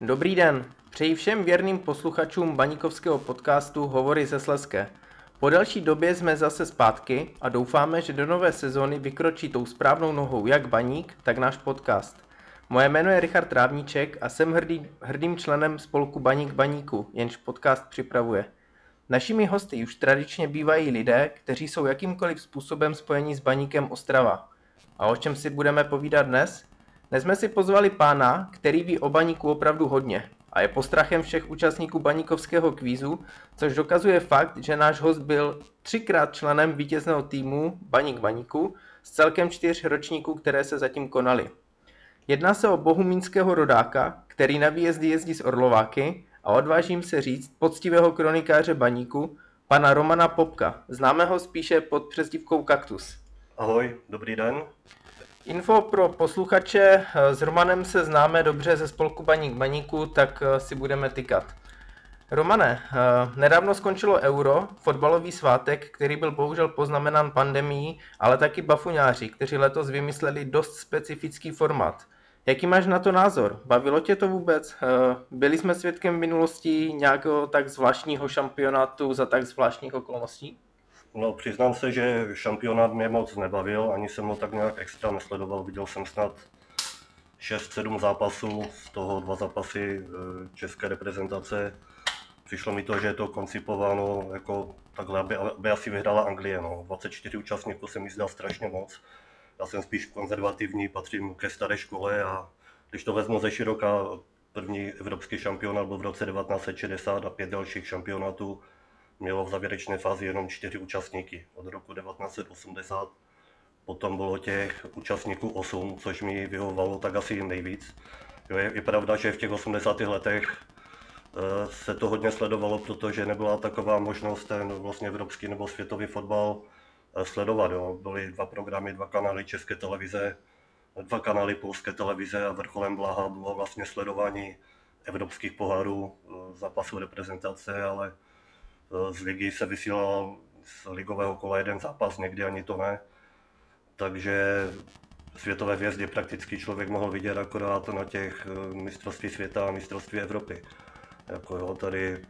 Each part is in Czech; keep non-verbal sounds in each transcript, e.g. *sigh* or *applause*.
Dobrý den, přeji všem věrným posluchačům baníkovského podcastu Hovory ze Sleské. Po delší době jsme zase zpátky a doufáme, že do nové sezóny vykročí tou správnou nohou jak baník, tak náš podcast. Moje jméno je Richard Trávníček a jsem hrdý, hrdým členem spolku Baník Baníku, jenž podcast připravuje. Našimi hosty už tradičně bývají lidé, kteří jsou jakýmkoliv způsobem spojeni s Baníkem Ostrava. A o čem si budeme povídat dnes? Dnes jsme si pozvali pána, který ví o baníku opravdu hodně a je postrachem všech účastníků baníkovského kvízu, což dokazuje fakt, že náš host byl třikrát členem vítězného týmu Baník Baníku z celkem čtyř ročníků, které se zatím konaly. Jedná se o bohumínského rodáka, který na výjezdy jezdí s Orlováky a odvážím se říct poctivého kronikáře baníku, pana Romana Popka, známého spíše pod přezdívkou Kaktus. Ahoj, dobrý den. Info pro posluchače. S Romanem se známe dobře ze spolku Baník Baníku, tak eh, si budeme tykat. Romane, eh, nedávno skončilo Euro, fotbalový svátek, který byl bohužel poznamenán pandemií, ale taky bafuňáři, kteří letos vymysleli dost specifický formát. Jaký máš na to názor? Bavilo tě to vůbec? Eh, byli jsme svědkem minulosti nějakého tak zvláštního šampionátu za tak zvláštních okolností? No, přiznám se, že šampionát mě moc nebavil, ani jsem ho tak nějak extra nesledoval. Viděl jsem snad 6-7 zápasů, z toho dva zápasy eh, české reprezentace. Přišlo mi to, že je to koncipováno jako takhle, aby, aby asi vyhrála Anglie. No. 24 účastníků se mi zdá strašně moc. Já jsem spíš konzervativní, patřím ke staré škole a když to vezmu ze široka, první evropský šampionát byl v roce 1960 a pět dalších šampionátů mělo v závěrečné fázi jenom čtyři účastníky od roku 1980. Potom bylo těch účastníků 8, což mi vyhovovalo tak asi nejvíc. Jo, je, je pravda, že v těch 80. letech e, se to hodně sledovalo, protože nebyla taková možnost ten vlastně evropský nebo světový fotbal e, sledovat. Jo. Byly dva programy, dva kanály České televize, dva kanály Polské televize a vrcholem blaha bylo vlastně sledování evropských pohárů, e, zápasů reprezentace, ale Eh, z ligy se vysílal z ligového kola jeden zápas, někdy ani to ne. Takže světové hvězdy prakticky člověk mohl vidět akorát na těch eh, mistrovství světa a mistrovství Evropy. Jako jo, tady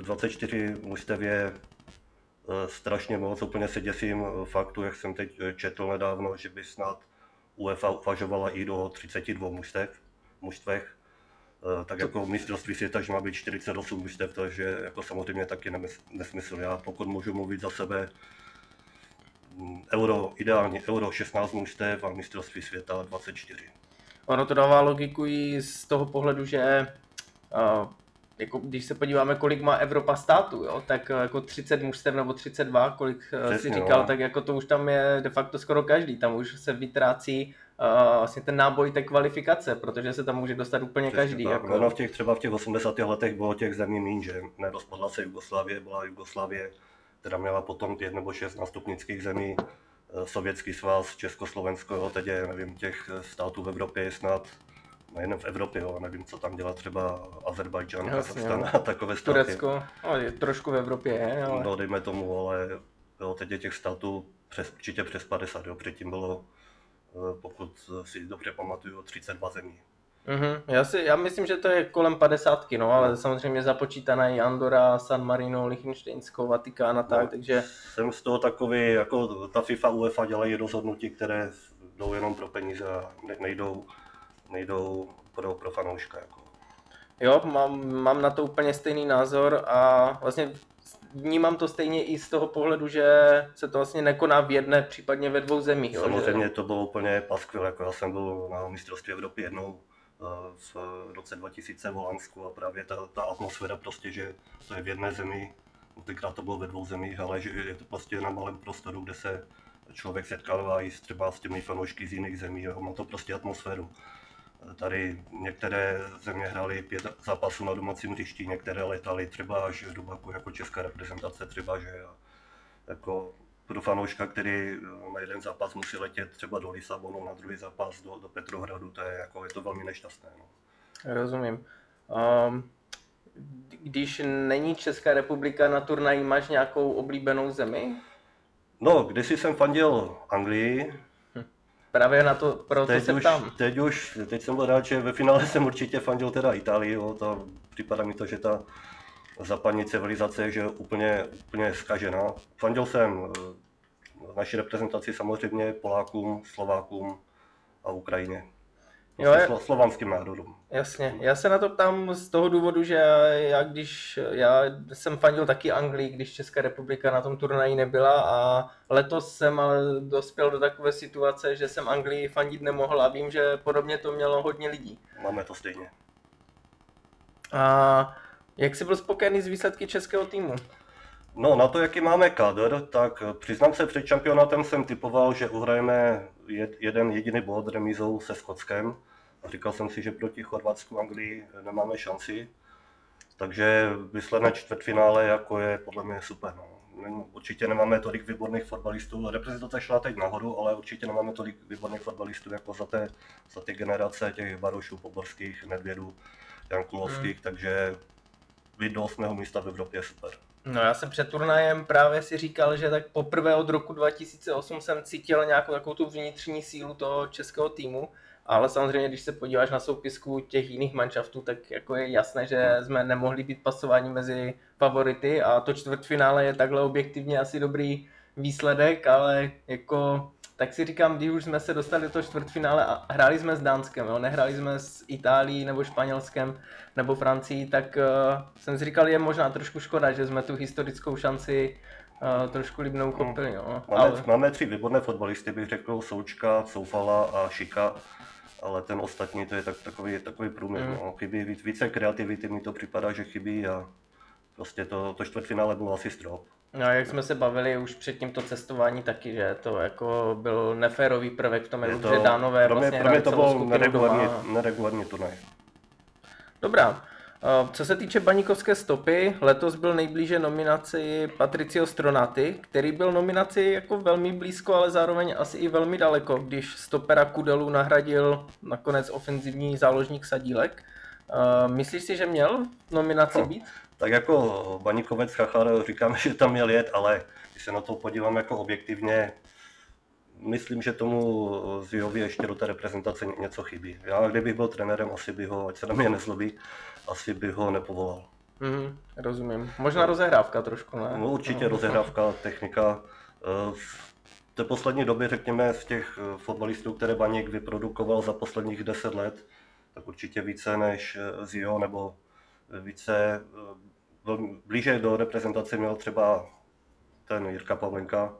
24 mužstev je eh, strašně moc, úplně se děsím faktu, jak jsem teď četl nedávno, že by snad UEFA uvažovala i do 32 mužstev, mužstvech. Eh, tak jako mistrovství světa, že má být 48 mužstev, to je jako samozřejmě taky nesmysl. Já pokud můžu mluvit za sebe, mm, euro, ideálně euro 16 mužstev a mistrovství světa 24. Ono to dává logiku i z toho pohledu, že uh, jako když se podíváme, kolik má Evropa států, jo, tak eh, jako 30 mužstev nebo 32, kolik Přesně, si říkal, no. tak jako to už tam je de facto skoro každý. Tam už se vytrácí uh, vlastně ten náboj té kvalifikace, protože se tam může dostat úplně Přesně každý. Tak. Jako... No, v těch, třeba v těch 80. letech bylo těch zemí méně, že nerozpadla se Jugoslávie, byla Jugoslávie, která měla potom pět nebo šest nástupnických zemí, eh, Sovětský svaz, Československo, jo, teď je, nevím, těch států v Evropě je snad nejen v Evropě, jo, nevím, co tam dělá třeba Azerbajdžan, Kazachstan a takové státy. Turecko, no, je, trošku v Evropě je, ale... No, dejme tomu, ale jo, teď je těch států přes, určitě přes 50, jo, předtím bylo pokud si dobře pamatuju, 32 zemí. Mm-hmm. Já, si, já myslím, že to je kolem 50, no, ale no. samozřejmě započítaná i Andora, San Marino, Lichtensteinsko, Vatikán a tak, no, takže... Jsem z toho takový, jako ta FIFA, UEFA dělají rozhodnutí, které jdou jenom pro peníze a nejdou, nejdou pro, pro fanouška. Jako. Jo, mám, mám na to úplně stejný názor a vlastně vnímám to stejně i z toho pohledu, že se to vlastně nekoná v jedné, případně ve dvou zemích. Samozřejmě že... to bylo úplně paskvil, jako já jsem byl na mistrovství Evropy jednou eh, v roce 2000 v Holandsku a právě ta, ta atmosféra prostě, že to je v jedné zemi, tenkrát to bylo ve dvou zemích, ale že je to prostě na malém prostoru, kde se člověk setkává i třeba s těmi fanoušky z jiných zemí, jo, má to prostě atmosféru. Tady některé země hrály pět zápasů na domácím hřišti, některé letaly třeba až Dubaku jako česká reprezentace třeba, že jako pro fanouška, který na jeden zápas musí letět třeba do Lisabonu, na druhý zápas do, do Petrohradu, to je, jako, je to velmi nešťastné. No. Rozumím. Um, když není Česká republika na turnaji, máš nějakou oblíbenou zemi? No, kdysi jsem fandil Anglii, právě na to, proto teď se už, ptám. teď už, teď jsem byl rád, že ve finále jsem určitě fandil teda Itálii, jo, to připadá mi to, že ta západní civilizace je že úplně, úplně zkažená. Fandil jsem eh, naší reprezentaci samozřejmě Polákům, Slovákům a Ukrajině. Jo, Vlastně slo, slovanským národům. Jasně, já se na to ptám z toho důvodu, že já, já když, já jsem fandil taky Anglii, když Česká republika na tom turnaji nebyla a letos jsem ale dospěl do takové situace, že jsem Anglii fandit nemohl a vím, že podobně to mělo hodně lidí. Máme to stejně. A jak jsi byl spokojený s výsledky českého týmu? No, na to, jaký máme kadr, tak eh, přiznám se, před šampionátem jsem typoval, že uhrajeme jed, jeden jediný bod remízou se Skotskem. A říkal jsem si, že proti Chorvatsku, Anglii nemáme šanci. Takže výsledné čtvrtfinále jako je podle mě super. No. Určitě nemáme tolik výborných fotbalistů. Reprezentace šla teď nahoru, ale určitě nemáme tolik výborných fotbalistů jako za té, za ty generace těch Barošů, Poborských, Nedvědů, Jankulovských, takže být do 8. místa v Evropě je super. No já jsem před turnajem právě si říkal, že tak poprvé od roku 2008 jsem cítil nějakou takovou tu vnitřní sílu toho českého týmu, ale samozřejmě, když se podíváš na soupisku těch jiných manšaftů, tak jako je jasné, že jsme nemohli být pasováni mezi favority a to čtvrtfinále je takhle objektivně asi dobrý výsledek, ale jako tak si říkám, když už jsme se dostali do toho čtvrtfinále a hráli jsme s Dánskem, jo? nehráli jsme s Itálií nebo Španělskem nebo Francií, tak uh, jsem si říkal, je možná trošku škoda, že jsme tu historickou šanci uh, trošku líbnou kopili. No. Máme, Ale, máme tři výborné fotbalisty, bych řekl, Součka, Soufala a Šika, ale ten ostatní to je tak, takový, takový průměr. Mm. No. Chybí víc, více kreativity, mi to připadá, že chybí a prostě to, to čtvrtfinále bylo asi strop. No, a jak jsme se bavili už před tímto cestování taky, že to jako byl neférový prvek v tom, Je že to, Dánové pro mě, vlastně pro mě to celou byl skupinu neregulární, neregulární turnaj. Dobrá. Eh, Co se týče baníkovské stopy, letos byl nejblíže nominaci Patricio Stronaty, který byl nominaci jako velmi blízko, ale zároveň asi i velmi daleko, když stopera Kudelu nahradil nakonec ofenzivní záložník Sadílek. Eh, Myslíš si, že měl nominaci No. být? Tak jako baníkovec Chachar říkáme, *laughs* že tam měl jet, ale když se na to podívám jako objektivně, myslím, že tomu Ziovi ještě do té reprezentace něco chybí. Já kdybych byl trenérem, asi bych ho, ať se na mě nezlobí, asi bych ho nepovolal. Mhm, rozumím. Možná rozehrávka trošku, ne? No, určitě rozehrávka, technika. Eh, V té poslední době, řekněme, z těch eh, fotbalistů, které Baník vyprodukoval za posledních 10 let, tak určitě více než eh, Zio, nebo více, eh, blíže do reprezentace měl třeba ten Jirka Pavlenka,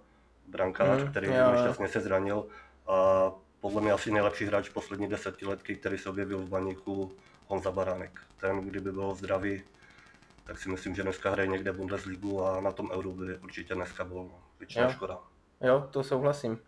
brankář, Mhm, který jo. nešťastně se zranil. A podle mě asi nejlepší hráč poslední desetiletky, který se objevil v Baníku, Honza Baránek. Ten, kdyby byl zdravý, tak si myslím, že dneska hraje někde Bundesligu a na tom Euro by určitě dneska byl většina Jo. škoda. Jo, to souhlasím.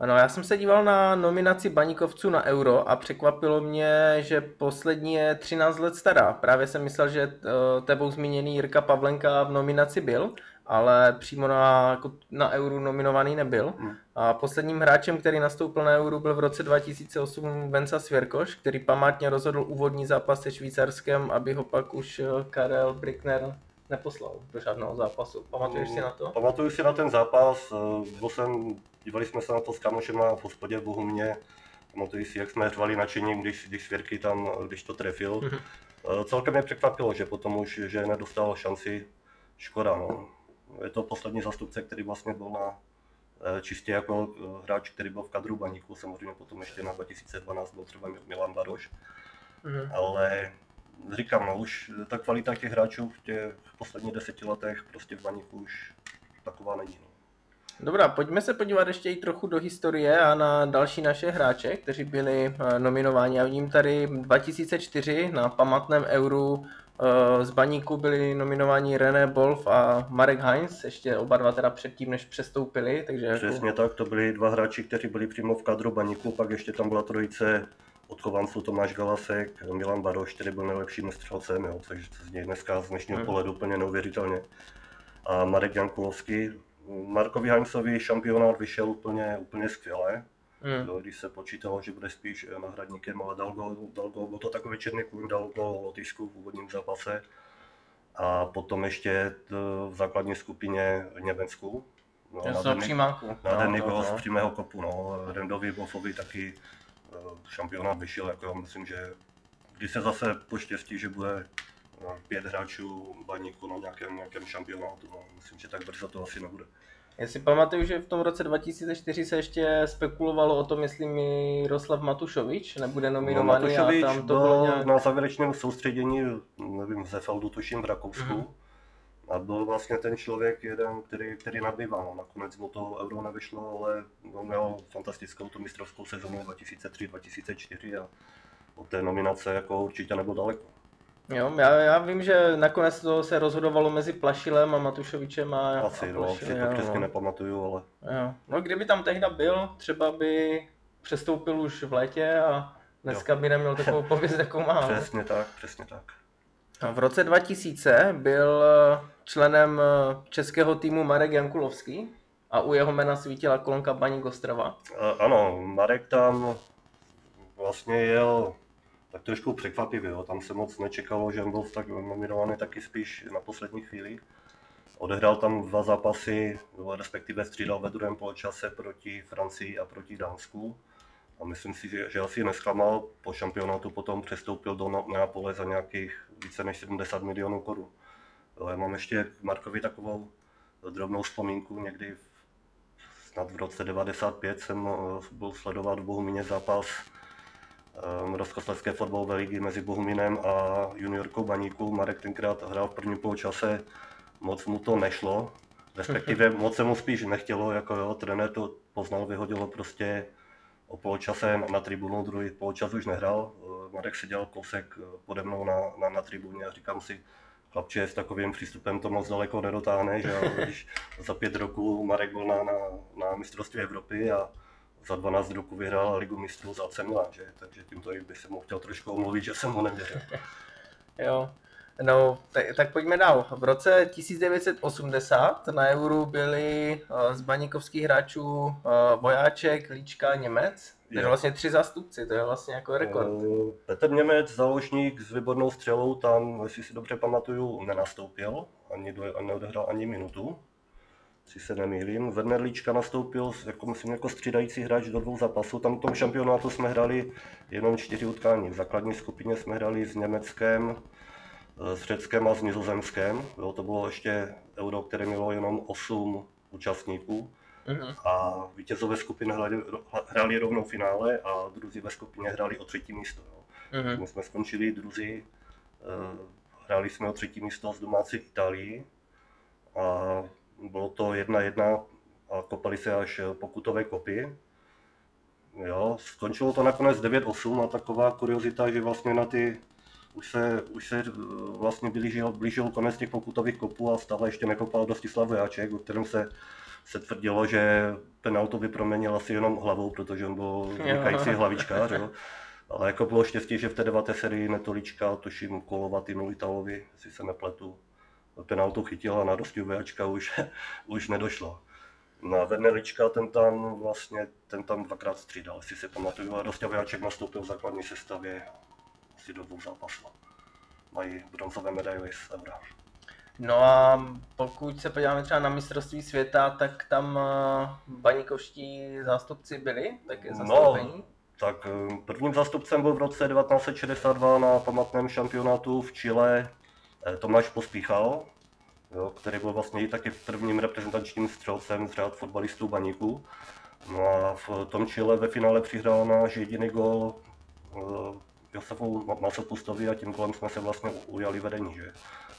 Ano, já jsem se díval na nominaci baníkovců na Euro a překvapilo mě, že poslední je 13 let stará. Právě jsem myslel, že eh, tebou zmíněný Jirka Pavlenka v nominaci byl, ale přímo na, jako na Euro nominovaný nebyl. Hmm. A posledním hráčem, který nastoupil na Euro, byl v roce 2008 Venca Svěrkoš, který památně rozhodl úvodní zápas se Švýcarskem, aby ho pak už eh, Karel Brickner neposlal do žádného zápasu. Pamatuješ si na to? Pamatuju si na ten zápas, eh, byl jsem, dívali jsme se na to s kamošema v hospodě v Bohumě. Pamatuju si, jak jsme řvali nadšením, když, když Svěrky tam, když to trefil. Mhm. Eh, Celkem mě překvapilo, že potom už, že nedostal šanci, škoda no. Je to poslední zastupce, který vlastně byl na eh, čistě jako hráč, který byl v kadru baníku, samozřejmě potom ještě na 2012 byl třeba Milan Baroš, Mhm. ale říkám, no, už ta kvalita těch hráčů v těch posledních deseti letech prostě v baníku už taková není. No. Dobrá, pojďme se podívat ještě i trochu do historie a na další naše hráče, kteří byli eh, nominováni. Já vidím tady 2004 na pamatném euru eh, z Baníku byli nominováni René Bolf a Marek Heinz, ještě oba dva teda předtím, než přestoupili, takže jako, Přesně tak, to byli dva hráči, kteří byli přímo v kadru baníku, pak ještě tam byla trojice odchovanců Tomáš Galasek, Milan Baroš, který byl nejlepším střelcem, jo, takže to z něj dneska z dnešního Hmm. pohledu úplně neuvěřitelně. A Marek Jankulovský, Markovi Heinzovi šampionát vyšel úplně, úplně skvěle, mm, jo, když se počítalo, že bude spíš eh, náhradníkem, ale dal gol, dal gol, byl to takový černý kůň, dal gol Lotyšsku v úvodním zápase. A potom ještě v základní skupině Německu, No, jsou nádherný- přímáku. Nádherný No, gol z přímého kopu, no. Rendovi Bofovi taky šampionát vyšel, jako myslím, že když se zase poštěstí, že bude eh, pět hráčů baníku na nějakém, nějakém šampionátu, no. myslím, že tak brzo to asi nebude. Já si pamatuju, že v tom roce 2004 se ještě spekulovalo o tom, jestli Miroslav Matušovič nebude nominovaný No, Matušovič a tam to byl bylo nějak... na závěrečném soustředění, nevím, v Zefeldu tuším v Rakousku. Mhm. A byl vlastně ten člověk jeden, který, který nabýval. No, nakonec mu to euro nevyšlo, ale on měl fantastickou tu mistrovskou sezonu 2003-2004 a od té nominace jako určitě nebyl daleko. Jo, já, já vím, že nakonec to se rozhodovalo mezi Plašilem a Matušovičem a, Asi, a no, si to jo, přesně no. nepamatuju, ale Jo. No kdyby tam tehda byl, třeba by přestoupil už v létě a dneska by neměl takovou pověst, jakou má. přesně tak, přesně tak. V roce 2000 byl členem českého týmu Marek Jankulovský a u jeho jména svítila kolonka Baník Ostrava. Ano, Marek tam vlastně jel tak trošku překvapivě, jo. tam se moc nečekalo, že on byl tak nominovaný taky spíš na poslední chvíli. Odehrál tam dva zápasy, respektive střídal ve druhém poločase proti Francii a proti Dánsku. A myslím si, že, že asi nesklamal. Po šampionátu potom přestoupil do Neapole za nějakých více než 70 milionů korun. Já mám ještě k Markovi takovou drobnou vzpomínku. Někdy v- snad v roce 95 jsem eh, byl sledovat v Bohumíně zápas um, Rozkoslecké fotbalové ligy mezi Bohumínem a juniorkou Baníku. Marek tenkrát hrál v prvním poločase, moc mu to nešlo, respektive *laughs* moc se mu spíš nechtělo, jako jo, trenér to poznal, vyhodilo prostě o poločase na, tribunu, druhý poločas už nehrál. Eh, Marek seděl kousek eh, pode mnou na, na, na tribuně a říkám si, chlapče, s takovým přístupem to moc daleko nedotáhne, že *laughs* když za pět roků Marek byl na, na, na mistrovství Evropy a za 12 roků vyhrál Ligu mistrů za AC že? takže tímto bych se mu chtěl trošku omluvit, že jsem mu nevěřil. Jo. No, tak, tak pojďme dál. V roce 1980 na Euru byli uh, z baníkovských hráčů uh, Vojáček, Líčka, Němec. Takže vlastně tři zástupci, to je vlastně jako rekord. Eh, Petr Němec, záložník s výbornou střelou, tam, jestli si dobře pamatuju, nenastoupil, ani, do, ani neodehrál ani minutu, si se nemýlím. Werner Líčka nastoupil jako, myslím, jako střídající hráč do dvou zápasů. Tam v tom šampionátu jsme hráli jenom čtyři utkání. V základní skupině jsme hráli s Německem, eh, s Řeckem a s Nizozemskem. Jo, to bylo ještě euro, které mělo jenom 8 účastníků Mhm. a vítězové skupiny hráli, hráli rovnou finále a druzí ve skupině hráli o třetí místo. Jo. Mhm. My jsme skončili druzí, eh, hráli jsme o třetí místo z domácí Itálii a bylo to jedna jedna a kopali se až pokutové kopy. Jo, skončilo to nakonec 9-8 a taková kuriozita, že vlastně na ty už se, už se eh, vlastně blížil, blížil konec těch pokutových kopů a stále ještě nekopal Dostislav Vojáček, o kterém se, se tvrdilo, že penaltu by proměnil asi jenom hlavou, protože on byl vynikající hlavičkář. Jo. Ale jako bylo štěstí, že v té deváté sérii Netolička, tuším Kolovatýmu Italovi, jestli se nepletu, penaltu chytil a na dosti Vojáčka už, *laughs* už nedošlo. Na Vernelička ten tam vlastně, ten tam dvakrát střídal, jestli si pamatuju, a Rostě Vojáček nastoupil v základní sestavě do dvou zápasů. Mají bronzové medaily z Eura. No a pokud se podíváme třeba na mistrovství světa, tak tam uh, baníkovští zástupci byli, tak je No, zastoupení. Tak eh, prvním zástupcem byl v roce 1962 na pamatném šampionátu v Chile eh, Tomáš Pospíchal, jo, který byl vlastně i taky prvním reprezentačním střelcem z řád fotbalistů Baníku. No a v tom Chile ve finále přihrál náš jediný gol Josefu Ma- Masopustovi a tím golem jsme se vlastně ujali vedení. Že?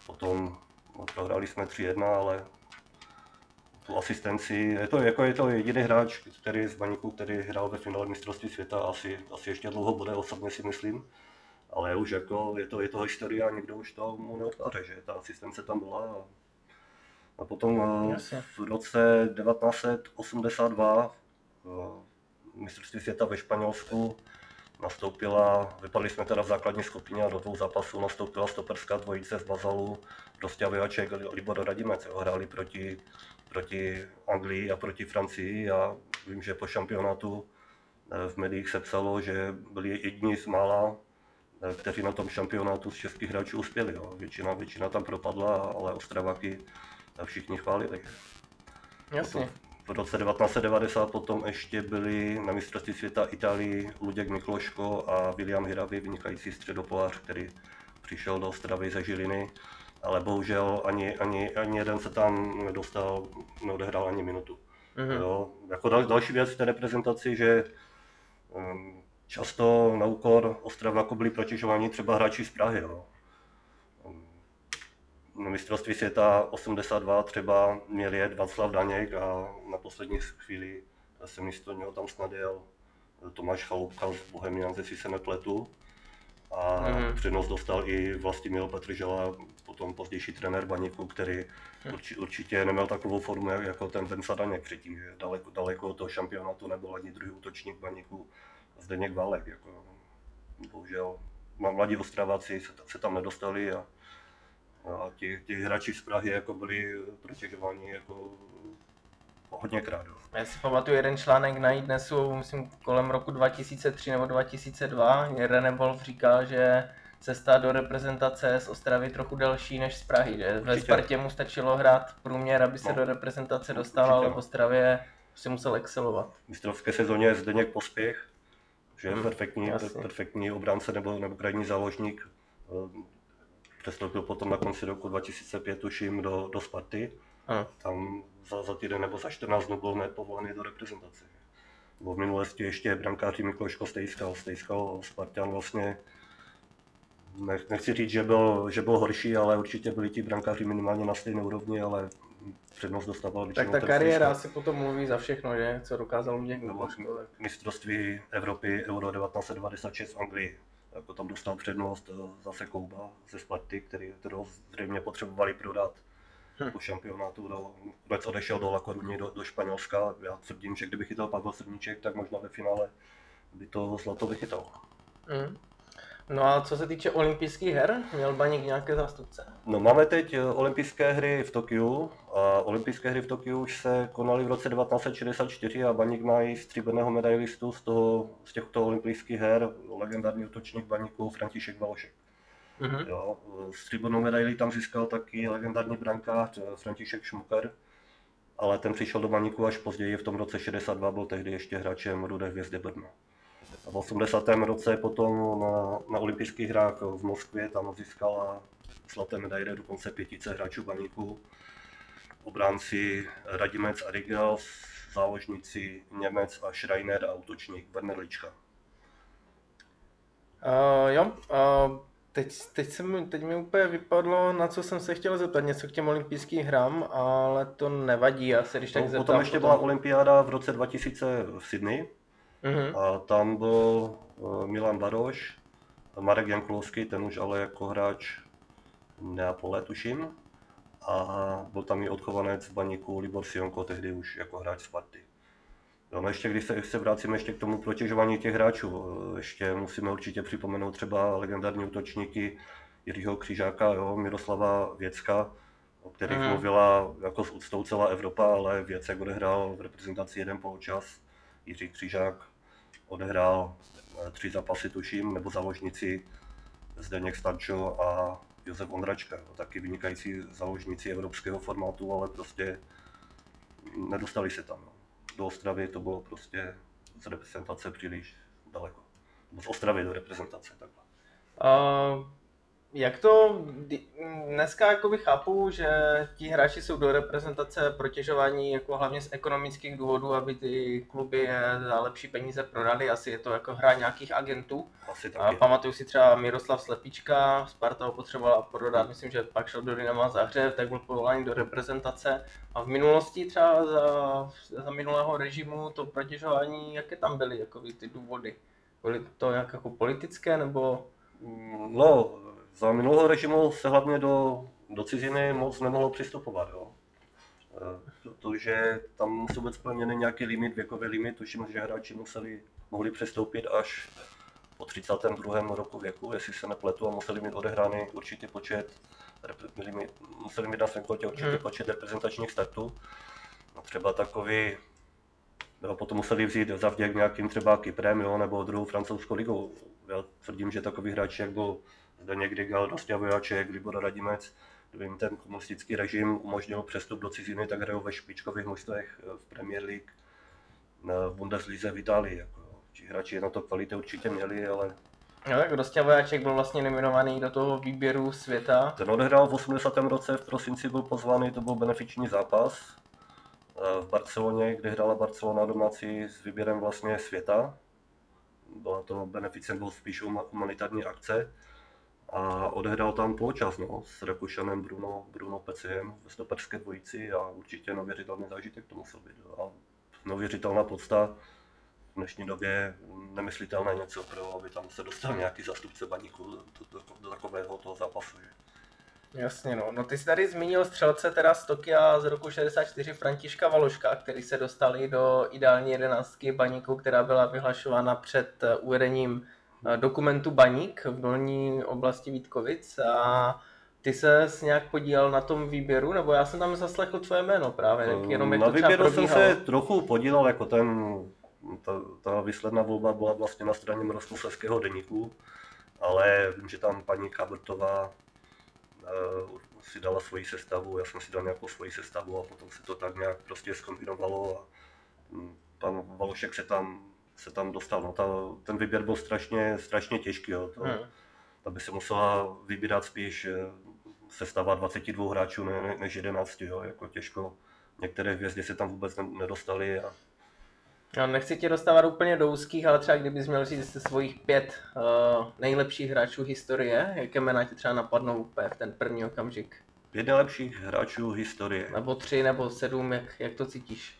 Potom no, prohráli jsme 3-1, ale tu asistenci, je to, jako je to jediný hráč, který z Baníku, který hrál ve finále mistrovství světa, asi, asi ještě dlouho bude, osobně si myslím. Ale už jako, je to, je to historie a nikdo už to mu neodkáže, že ta asistence tam byla. A, a potom eh, Jasně. v roce 1982 eh, mistrovství světa ve Španělsku nastoupila, vypadli jsme teda v základní skupině a do dvou zápasů nastoupila stoperská dvojice z Bazalu, Rostě Vojáček a Libor Radimec. Jo, hráli proti, proti Anglii a proti Francii a vím, že po šampionátu eh, v médiích se psalo, že byli jediní z mála, eh, kteří na tom šampionátu z českých hráčů uspěli. Jo. Většina, většina tam propadla, ale Ostravaky eh, všichni chválili. Jasně. V roce 1990 potom ještě byli na mistrovství světa Itálii Luděk Mikloško a William Hiravi, vynikající středopolář, který přišel do Ostravy ze Žiliny, ale bohužel ani, ani, ani jeden se tam nedostal, neodehrál ani minutu. Mhm. Jo. Jako dal, další věc v té reprezentaci, že um, často na úkor Ostrava jako byli protěžováni třeba hráči z Prahy. Jo. Na mistrovství světa 82 třeba měl jet Václav Daněk a na poslední chvíli se místo něho tam snad jel Tomáš Chaloupka z Bohemians, jestli se nepletu. A Mhm. přednost dostal i Vlastimil Petržela, potom pozdější trenér Baníku, který urči, určitě neměl takovou formu jak- jako ten Ben Sadaněk předtím, že daleko, daleko od toho šampionátu nebyl ani druhý útočník Baníku Zdeněk Válek. Jako, bohužel mladí Ostraváci se, se tam nedostali a, a ti, ti hráči z Prahy jako byli protěžováni jako hodněkrát. Já si pamatuju jeden článek na iDnesu, myslím kolem roku 2003 nebo 2002, kde René Wolf říkal, že cesta do reprezentace z Ostravy trochu delší než z Prahy, že ve Určitě. Spartě mu stačilo hrát průměr, aby se No. do reprezentace dostal, Určitě, ale no. v Ostravě si musel excelovat. V mistrovské sezóně Zdeněk Pospěch, že je Hmm, perfektní, jasně. perfektní obránce nebo, nebo krajní záložník. Přestoupil potom na konci roku 2005, tuším, do, do Sparty. Ano. Tam za, za týden nebo za 14 dnů byl nepovolený do reprezentace. Nebo v minulosti ještě brankáři Mikloško stejskal. Stejskal Spartan vlastně, nech, nechci říct, že byl, že byl horší, ale určitě byli ti brankáři minimálně na stejné úrovni, ale přednost dostával Tak většinou ta ten kariéra Stejskal. si potom mluví za všechno, že? Co dokázal Nebo Mikloško. tak- mistrovství Evropy Euro 1996 v Anglii. Jako tam dostal přednost eh, zase Kouba ze Sparty, který, kterého zřejmě potřebovali prodat Hm. po šampionátu. Do, vůbec odešel do La do, do Španělska. Já tvrdím, že kdyby chytal Pavel Srníček, tak možná ve finále by to zlato vychytal. Mm. No a co se týče olympijských her, měl Baník nějaké zástupce? No máme teď eh, olympijské hry v Tokiu a olympijské hry v Tokiu už se konaly v roce 1964 a Baník má i stříbrného medailistu z, toho, z těchto olympijských her, legendární útočník Baníku František Balošek. Mhm. Jo, stříbrnou medaili tam získal taky legendární brankář eh, František Šmuker, ale ten přišel do Baníku až později, v tom roce 62 byl tehdy ještě hráčem Rudé hvězdy Brno. V 80. roce potom na, na olympijských hrách v Moskvě tam získala zlaté medaile dokonce pětice hráčů Baníku. Obránci Radimec a Rigel, záložníci Němec a Schreiner a útočník Werner Lička. Uh, jo, uh, teď, teď, se mi, teď mi úplně vypadlo, na co jsem se chtěl zeptat, něco k těm olympijským hrám, ale to nevadí, já se když tak No, zeptám. potom ještě byla olympiáda v roce 2000 v Sydney, Mhm. A tam byl eh, Milan Baroš, Marek Jankulovský, ten už ale jako hráč Neapole, tuším. A byl tam i odchovanec v baníku Libor Sionko, tehdy už jako hráč Sparty. No, no ještě když se, když se vracíme ještě k tomu protěžování těch hráčů, eh, ještě musíme určitě připomenout třeba legendární útočníky Jiřího Křižáka, jo, Miroslava Věcka, o kterých Mhm. mluvila jako s úctou celá Evropa, ale Věcek odehrál v reprezentaci jeden poločas. Jiří Křižák odehrál eh, tři zápasy, tuším, nebo záložníci Zdeněk Stančo a Josef Ondračka, jo, taky vynikající záložníci evropského formátu, ale prostě nedostali se tam. No. Do Ostravy to bylo prostě z reprezentace příliš daleko. Z Ostravy do reprezentace, takhle. Uh, jak to, dneska jakoby chápu, že ti hráči jsou do reprezentace protěžování jako hlavně z ekonomických důvodů, aby ty kluby za lepší peníze prodali, asi je to jako hra nějakých agentů. Asi A taky. pamatuju si třeba Miroslav Slepička, Sparta ho potřebovala prodat, myslím, že pak šel do Dynama Záhřev, tak byl povolání do reprezentace. A v minulosti třeba za, za minulého režimu to protěžování, jaké tam byly jako ty důvody? Byly to nějak jako politické nebo... No, za minulého režimu se hlavně do, do ciziny moc nemohlo přistupovat, jo. Eh, Protože tam musel být splněný nějaký limit, věkový limit, tuším, že hráči museli, mohli přestoupit až po 32. roku věku, jestli se nepletu, a museli mít odehrány určitý počet, repre- museli mít na svém kontě určitý Mhm. počet reprezentačních startů. No, třeba takový, nebo potom museli vzít za vděk nějakým třeba Kyprem, jo, nebo druhou francouzskou ligou. Já tvrdím, že takový hráči, jak byl zde někdy Gal, Dostia Vojáček, Libor Radimec, kdyby jim ten komunistický režim umožnil přestup do ciziny, tak hrajou ve špičkových mužstvech v Premier League, v Bundeslize v Itálii. Jako, ti hráči na to kvality určitě měli, ale No tak Rostia Vojáček byl vlastně nominovaný do toho výběru světa. Ten odehrál v 80. roce, v prosinci byl pozvaný, to byl benefiční zápas v Barceloně, kde hrála Barcelona domácí s výběrem vlastně světa. Byla to beneficent, byl spíš humanitární akce. A odehrál tam poločas no, s Rakušanem Bruno, Bruno Peciem ve stoperské dvojici a určitě neuvěřitelný zážitek to musel být. A neuvěřitelná podsta v dnešní době nemyslitelné něco pro, aby tam se dostal nějaký zastupce baníku do, do, do takového toho zápasu. Že? Jasně, no. No ty jsi tady zmínil střelce teda z Tokia z roku 64 Františka Valoška, který se dostali do ideální jedenáctky baníku, která byla vyhlašována před eh, uvedením dokumentu Baník v dolní oblasti Vítkovic a ty se nějak podílel na tom výběru, nebo já jsem tam zaslechl tvoje jméno právě, jenom jak Na to výběru jsem se trochu podílel, jako ten, ta, ta výsledná volba byla vlastně na straně Moravskoslezského deníku, ale vím, že tam paní Kabrtová uh, si dala svoji sestavu, já jsem si dal nějakou svoji sestavu a potom se to tak nějak prostě zkombinovalo a um, pan Valošek se tam, se tam dostal. No, ta, ten výběr byl strašně, strašně těžký. Jo. To, hmm. Ta by se musela vybírat spíš eh, sestava 22 hráčů ne, než 11. Jo. Jako těžko. Některé hvězdy se tam vůbec nedostali a No, nechci tě dostávat úplně do úzkých, ale třeba kdybys měl říct svojich pět uh, nejlepších hráčů historie, jaké jména ti třeba napadnou úplně v ten první okamžik? Pět nejlepších hráčů historie. Nebo tři, nebo sedm, jak, jak to cítíš?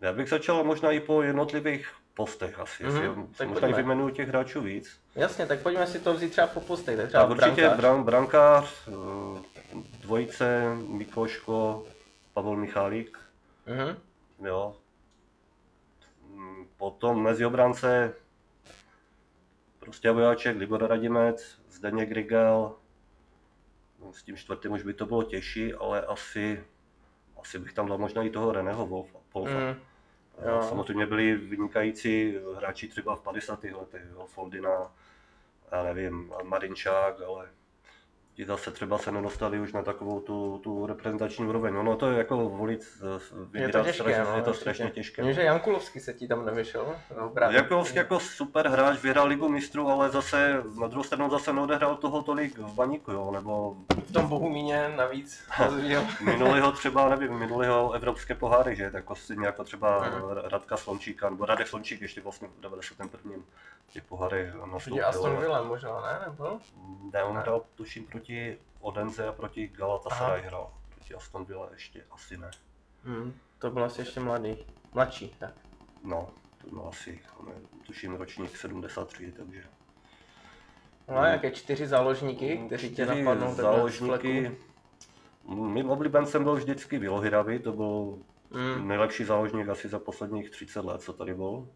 Já bych začal možná i po jednotlivých postech asi, mm-hmm, tak možná vyjmenuju těch hráčů víc. Jasně, tak pojďme si to vzít třeba po postech. Tak, třeba tak určitě brankář. brankář, eh, dvojice, Mikoško, Pavel Michálík. Mm-hmm. Jo, Potom mezi obránce prostě Vojáček, Libor Radimec, Zdeněk Rigel. No, s tím čtvrtým už by to bylo těžší, ale asi, asi bych tam dal možná i toho Reného Wolfa. Mm. Samozřejmě byli vynikající hráči třeba v 50. letech, Foldina, já nevím, Marinčák, ale ti zase třeba se nedostali už na takovou tu, tu reprezentační úroveň. No, no to je jako volit, je to, těžké, strašně, no, je to strašně těžké. Vím, že Jankulovský se ti tam nevyšel. Jankulovský jako super hráč, vyhrál ligu mistrů, ale zase na druhou stranu zase neodehrál toho tolik v baníku, jo, nebo... V tom Bohumíně navíc. *laughs* minulýho třeba, nevím, minulýho evropské poháry, že, si jako třeba. Radka Slončíka, nebo Radek Slončík ještě vlastně v 91. ty poháry nastoupil. Aston Villa možná, ne? Nebo? Ne, on hrál tuším proti Odense a proti Galatasaray hrál. Proti Aston Villa ještě asi ne. Hmm, to byl asi ještě mladý. Mladší, tak. No, to byl asi, ne, tuším ročník 73, takže... No a jaké čtyři záložníky, kteří tě napadnou záložníky. Mým oblíbencem byl vždycky Vilohiravi, to byl hmm. nejlepší záložník asi za posledních 30 let, co tady byl.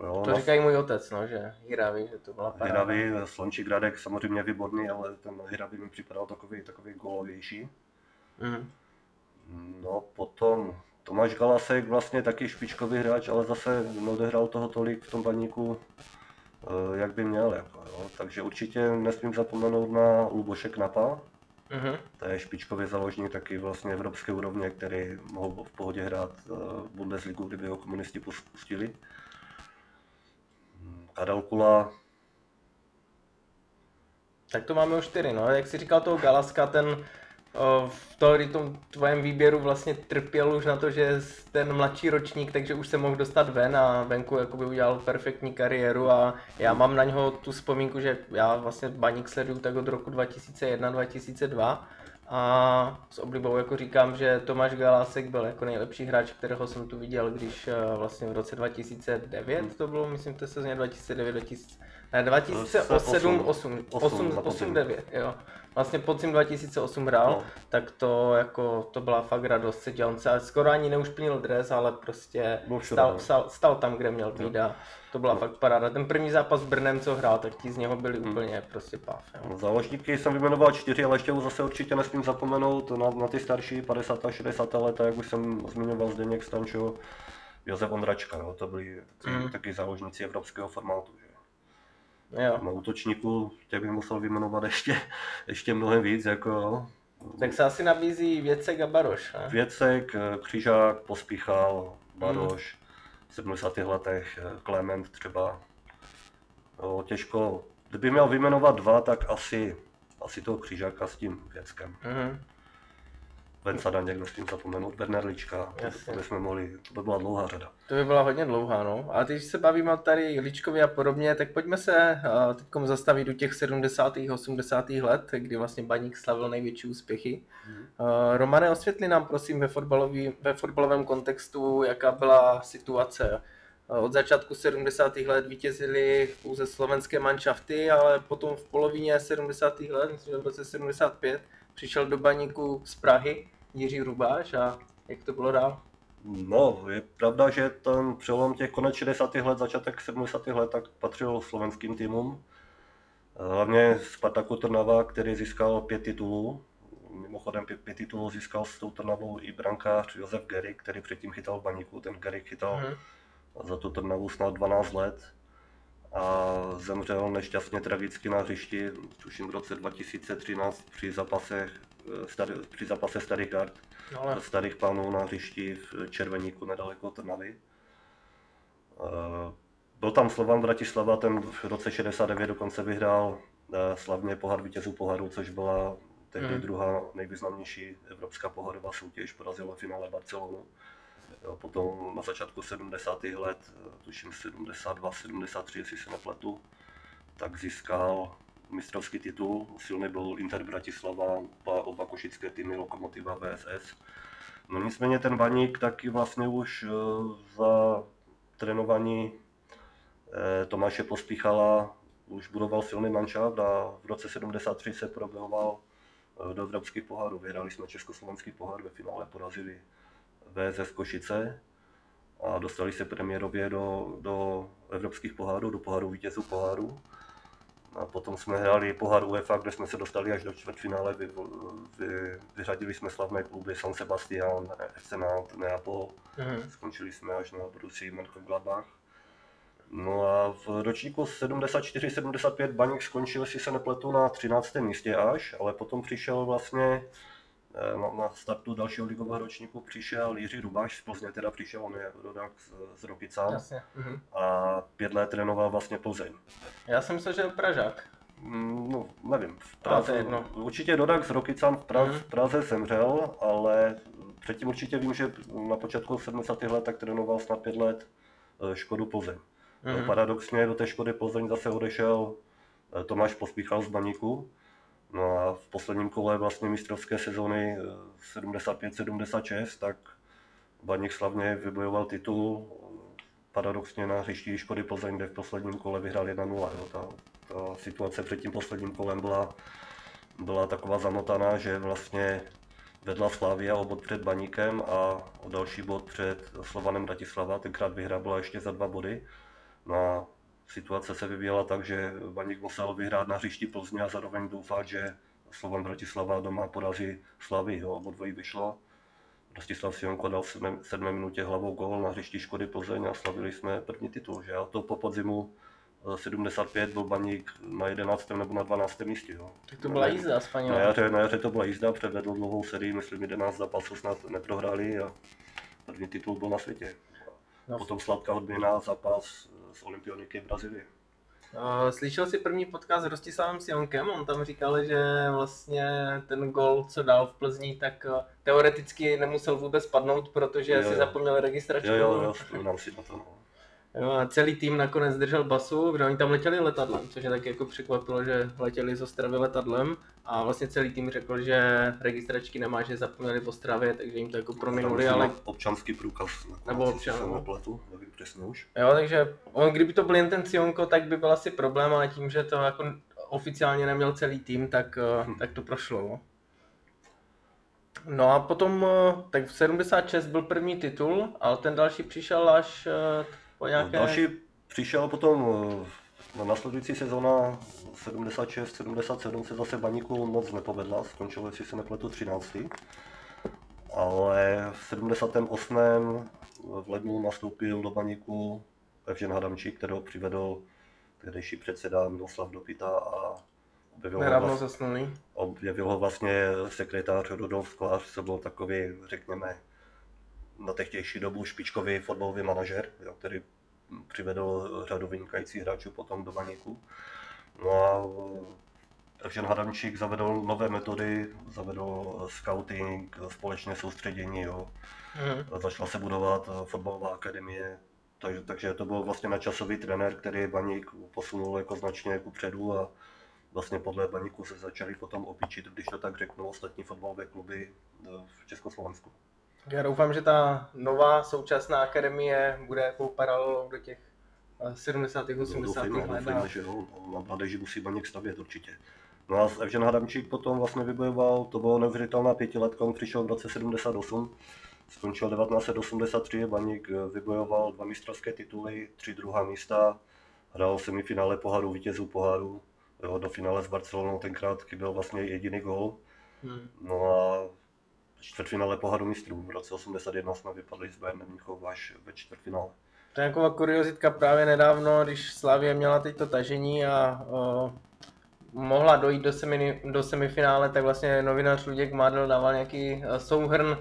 Jo, to no, říkají můj otec, no, že Hiravi, že to byla paráda. Hiravi, Slončík Radek samozřejmě výborný, ale ten Hiravi mi připadal takový, takový golovější. Mm. No potom Tomáš Galasek vlastně taky špičkový hráč, ale zase neodehrál toho tolik v tom baníku, eh, jak by měl. Jako, jo. Takže určitě nesmím zapomenout na Luboše Knapa. Mm-hmm. To je špičkový založník taky vlastně evropské úrovně, který mohl v pohodě hrát eh, Bundesligu, kdyby ho komunisti pustili. Karel Kula. Tak to máme už čtyři, no. Jak jsi říkal toho Galaska, ten v tom tvojem výběru vlastně trpěl už na to, že ten mladší ročník, takže už se mohl dostat ven a venku jakoby udělal perfektní kariéru a já mám na něho tu vzpomínku, že já vlastně Baník sleduju tak od roku 2001-2002 a s oblibou jako říkám, že Tomáš Galásek byl jako nejlepší hráč, kterého jsem tu viděl, když eh, vlastně v roce 2009 to bylo, myslím, to sezóně 2009, 2000, ne, 2008, 8, 8, 8, 9, jo. Vlastně podzim 2008 hrál, no. tak to jako, to byla fakt radost se dělat. On se skoro ani neušpinil dres, ale prostě stal, stal, stal, tam, kde měl být a to byla fakt paráda. Ten první zápas s Brnem, co hrál, tak ti z něho byli hmm. úplně prostě pav. No, záložníky jsem vyjmenoval čtyři, ale ještě zase určitě nesmím zapomenout na, na ty starší 50. a 60. leta, jak už jsem zmiňoval Zdeněk Stančo, Josef Ondračka, jo, to byli hmm. taky záložníci evropského formátu. Že? Jo. Na útočníku těch bych musel vyjmenovat ještě, ještě mnohem víc, jako Tak se asi nabízí Věcek a Baroš, ne? Věcek, eh, Křižák, Pospíchal, Baroš, v 70. letech eh, Klement třeba. Jo, těžko, kdyby měl vyjmenovat dva, tak asi, asi toho Křižáka s tím Věckem. Mhm. Vence Daněk, nesmím zapomenout, Bernard Jasně. to bychom mohli, to by byla dlouhá řada. To by byla hodně dlouhá, no. A když se bavíme tady Ličkovi a podobně, tak pojďme se uh, teď zastavit do těch 70. 80. let, kdy vlastně Baník slavil největší úspěchy. Uh, Romane, osvětli nám prosím ve, fotbalový, ve fotbalovém kontextu, jaká byla situace. Uh, od začátku 70. let vítězili pouze slovenské manšafty, ale potom v polovině 70. let, myslím, že v roce 75, přišel do Baníku z Prahy Jiří Rubáš a jak to bylo dál? No, je pravda, že ten přelom těch konec 60. let, začátek 70. let, tak patřil slovenským týmům. Hlavně Spartaku Trnava, který získal pět titulů. Mimochodem pět, pět titulů získal s tou Trnavou i brankář Josef Gery, který předtím chytal v baníku. Ten Gery chytal Mhm. za tu Trnavu snad 12 let a zemřel nešťastně tragicky na hřišti, tuším v roce 2013 při zápase, starý, při zápase starých gard No, ale starých pánů na hřišti v Červeníku nedaleko Trnavy. Eh, Byl tam Slovan Bratislava, ten v roce 69 dokonce vyhrál eh, slavně pohár vítězů poháru, což byla tehdy Hmm. druhá nejvýznamnější evropská pohárová soutěž, porazila v finále Barcelonu. Jo, Potom na začátku 70. let, tuším 72, 73, jestli se nepletu, tak získal mistrovský titul. Silný byl Inter Bratislava, oba, oba košické týmy Lokomotiva VSS. No nicméně ten Baník taky vlastně už eh, za trénování eh, Tomáše Pospíchala už budoval silný manšaft a v roce 73 se proboval eh, do evropských pohárů. Vyhrali jsme Československý pohár, ve finále porazili VSS Košice a dostali se premiérově do, do evropských pohárů, do poháru vítězů poháru. A potom jsme hráli pohár UEFA, kde jsme se dostali až do čtvrtfinále. Vy, vy, vyřadili jsme slavné kluby San Sebastian, FC Nantes, Neapol. Mhm. Skončili jsme až na Borussia Mönchengladbach. No a v ročníku 74-75 Baník skončil, jestli se nepletu, na 13. místě až, ale potom přišel vlastně na, na startu dalšího ligového ročníku přišel Jiří Rubáš z Plzně, teda přišel, on je rodák z, z Rokycan Jasně. Mhm. a pět let trénoval vlastně Plzeň. Já jsem myslel, že je Pražák. Mm, No, nevím. V Ale to je Praze, jedno. určitě Rodak z Rokycan v, Praze, Mhm. v Praze zemřel, ale předtím určitě vím, že na počátku 70. let tak trénoval snad pět let eh, Škodu Plzeň. Mhm. Paradoxně do té Škody Plzeň zase odešel eh, Tomáš Pospíchal z Baníku. No a v posledním kole vlastně mistrovské sezóny eh, 75-76, tak Baník slavně vybojoval titul paradoxně na hřišti Škody Plzeň, kde v posledním kole vyhrál 1-0. Jo. Ta, ta situace před tím posledním kolem byla, byla taková zamotaná, že vlastně vedla Slavia o bod před Baníkem a o další bod před Slovanem Bratislava. Tenkrát vyhra byla ještě za dva body. No a situace se vyvíjela tak, že Baník musel vyhrát na hřišti Plzně a zároveň doufat, že Slovan Bratislava doma porazí Slavy. Jo. Obo dvojí vyšlo. Rostislav Sionko dal v sedmé, sedmé minutě hlavou gól na hřišti Škody Plzeň a slavili jsme první titul. Že? A to po podzimu eh, 75 byl Baník na 11. nebo na 12. místě. Jo. Tak to byla jízda s paní Na jaře, na jaře to byla jízda, předvedl dlouhou sérii, myslím 11 zápasů snad neprohráli a první titul byl na světě. No. Potom sladká odměna zápas s olympioniky v Brazílii. Uh, Slyšel jsi první podcast s Rostislavem Sionkem, on tam říkal, že vlastně ten gol, co dal v Plzni, tak uh, teoreticky nemusel vůbec padnout, protože Jo, si jo. zapomněl registračku. Jo, jo, jo, vzpomínám si na to. No. A celý tým nakonec držel basu, protože oni tam letěli letadlem, což je taky jako překvapilo, že letěli z Ostravy letadlem a vlastně celý tým řekl, že registračky nemá, že zapomněli v Ostravě, takže jim to jako prominuli, ale občanský průkaz. Nebo občan, no. nepletu, nevím přesně už. Jo, takže on, kdyby to byl jen ten Sionko, tak by byl asi problém, ale tím, že to jako oficiálně neměl celý tým, tak, eh, Hm. tak to prošlo. No. No a potom, eh, tak v 76 byl první titul, ale ten další přišel až eh, po nějaké... Další přišel potom eh, na následující sezóna 76-77 se zase Baníku moc nepovedla, skončilo, jestli se nepletu, 13. Ale v 78. v lednu nastoupil do Baníku Evžen Hadamčík, kterého přivedl tehdejší předseda Miroslav Dopita a objevil ho, Nedávno vlast, zasnulý. objevil ho vlastně sekretář Rudolf Sklář, co byl takový, řekněme, na tehtější dobu špičkový fotbalový manažer, jo, který přivedl řadu vynikajících hráčů potom do Baníku. No a Evžen Hadamčík zavedl nové metody, zavedl scouting, společné soustředění, jo. Mhm. začala se budovat eh, fotbalová akademie, takže, takže to byl vlastně načasový trenér, který Baník posunul jako značně ku předu a vlastně podle Baníku se začali potom opičit, když to tak řeknu, ostatní fotbalové kluby eh, v Československu. Já doufám, že ta nová současná akademie bude jako paralelou do těch eh, 70. 80. Doufejme, let. doufejme, a- že jo, na mládeži musí Baník stavět určitě. No a Evžen Hadamčík potom vlastně vybojoval, to bylo neuvěřitelná pětiletka, on přišel v roce 78, skončil 1983, Baník eh, vybojoval dva mistrovské tituly, tři druhá místa, hrál semifinále poháru vítězů poháru, jo, do finále s Barcelonou tenkrát chyběl vlastně jediný gol, Hmm. no a čtvrtfinále poháru mistrů v roce 81 jsme vypadli z Bayernem Mnichov až ve čtvrtfinále. To je taková kuriozitka právě nedávno, když Slavie měla teď to tažení a o, mohla dojít do, semi, do semifinále, tak vlastně novinář Luděk Mádl dával nějaký eh, souhrn uh,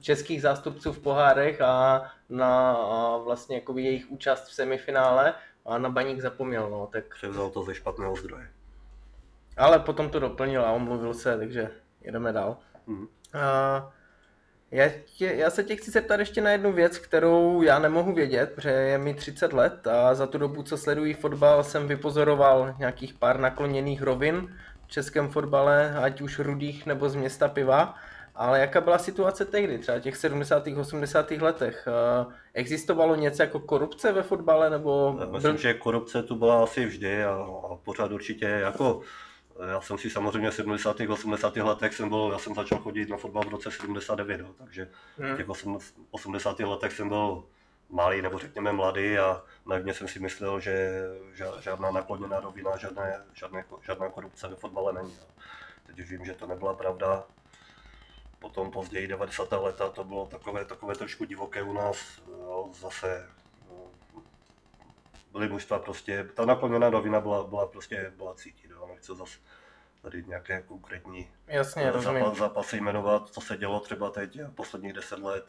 českých zástupců v pohárech a na a vlastně jakoby jejich účast v semifinále a na Baník zapomněl, no, tak Převzal to ze špatného zdroje. ale potom to doplnil a omluvil se, takže jedeme dál. Mhm. A já, tě, já se tě chci zeptat ještě na jednu věc, kterou já nemohu vědět, protože je mi 30 let a za tu dobu, co sleduji fotbal, jsem vypozoroval nějakých pár nakloněných rovin v českém fotbale, ať už rudých nebo z města piva. Ale jaká byla situace tehdy, třeba těch 70. 80. letech? Existovalo něco jako korupce ve fotbale, nebo Myslím, že korupce tu byla asi vždy a, a pořád určitě jako já jsem si samozřejmě v 70. 80. letech jsem byl, já jsem začal chodit na fotbal v roce 79, jo, takže v těch 80. 80. letech jsem byl malý nebo řekněme mladý a naivně jsem si myslel, že žádná nakloněná rovina, žádné, žádné, žádná korupce ve fotbale není. Teď už vím, že to nebyla pravda. Potom později 90. leta to bylo takové, takové trošku divoké u nás, jo, zase byly mužstva prostě, ta nakloněná rovina byla, byla prostě, byla cítit, nechci zase tady nějaké konkrétní Jasně, rozumím. zápas, zápasy jmenovat, co se dělo třeba teď posledních deset let,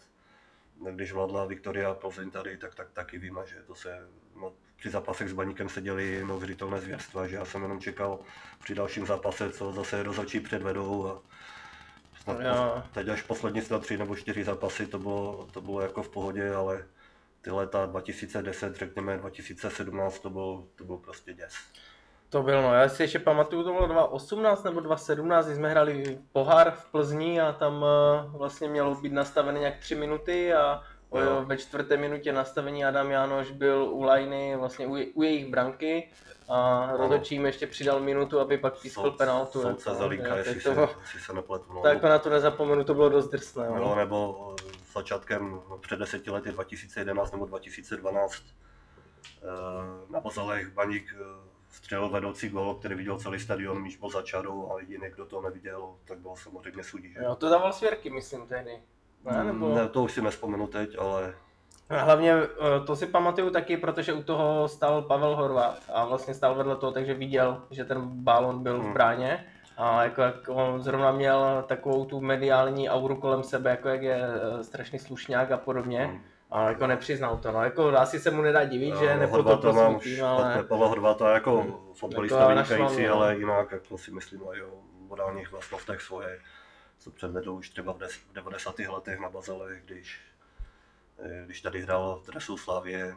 když vládla Viktoria Plzeň tady, tak, tak taky víme, že to se no, při zápasech s Baníkem se děly neuvěřitelné zvěrstva, že já jsem jenom čekal při dalším zápase, co zase rozhodčí předvedou a snad pos- teď až poslední snad tři nebo čtyři zápasy to bylo, to bylo jako v pohodě, ale ty leta 2010, řekněme 2017, to byl, to byl prostě děs. To bylo, no, já si ještě pamatuju, to bylo 2018 nebo 2017, kdy jsme hráli pohár v Plzni a tam uh, vlastně mělo být nastavené nějak 3 minuty a o, Jo. ve čtvrté minutě nastavení Adam Jánoš byl u lajny, vlastně u, u jejich branky a rozhodčí jim ještě přidal minutu, aby pak pískl Soud- penaltu. Soudce jako, Zalínka, tak jestli to se, bylo- jestli se nepletu. No. Tak na to nezapomenu, to bylo dost drsné. Jo, No. nebo eh, začátkem před deseti lety 2011 nebo 2012 eh, na Bazalech Baník eh, střelil vedoucí gol, který viděl celý stadion, míč byl za čarou a jediný, kdo to neviděl, tak byl samozřejmě sudí. Že? Jo, to dával svěrky, myslím, tehdy. Ne, nebo... Ne, to už si nespomenu teď, ale A Hlavně eh, to si pamatuju taky, protože u toho stál Pavel Horvat a vlastně stál vedle toho, takže viděl, že ten balon byl v Hmm. bráně. A jako, jak on zrovna měl takovou tu mediální auru kolem sebe, jako jak je eh, strašný slušňák a podobně. Hmm. A jako nepřiznal to, no. Jako asi se mu nedá divit, že eh, nepotopil svůj tým, ale... Pavla Horváta jako Hmm. fotbalista Jako vynikající, našval, no. ale jinak jako si myslím o jeho morálních vlastnostech svoje, co předvedl už třeba v des- v 90. letech na Bazalech, když, když tady hrál v dresu Slavě,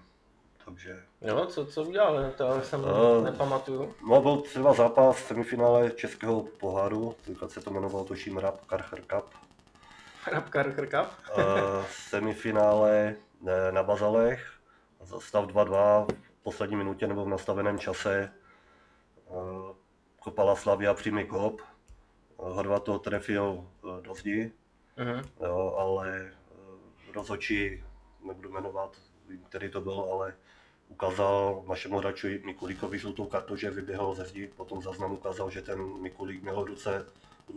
takže Jo, co, co udělal, to jsem Eh, nepamatuju. No, byl třeba zápas v semifinále českého poháru, tenkrát se to jmenovalo tuším Rap Karcher Cup. Hrabka Cup. Eh, semifinále eh, na Bazalech, za stav 2-2 v poslední minutě nebo v nastaveném čase. eh, Kopala Slavia přímý kop, Horvat to trefil do zdi, Mhm. jo, ale rozhodčí, nebudu jmenovat, vím, který to byl, ale ukázal našemu hráči Mikulíkovi žlutou kartu, že vyběhl ze zdi, potom záznam ukázal, že ten Mikulík měl ruce,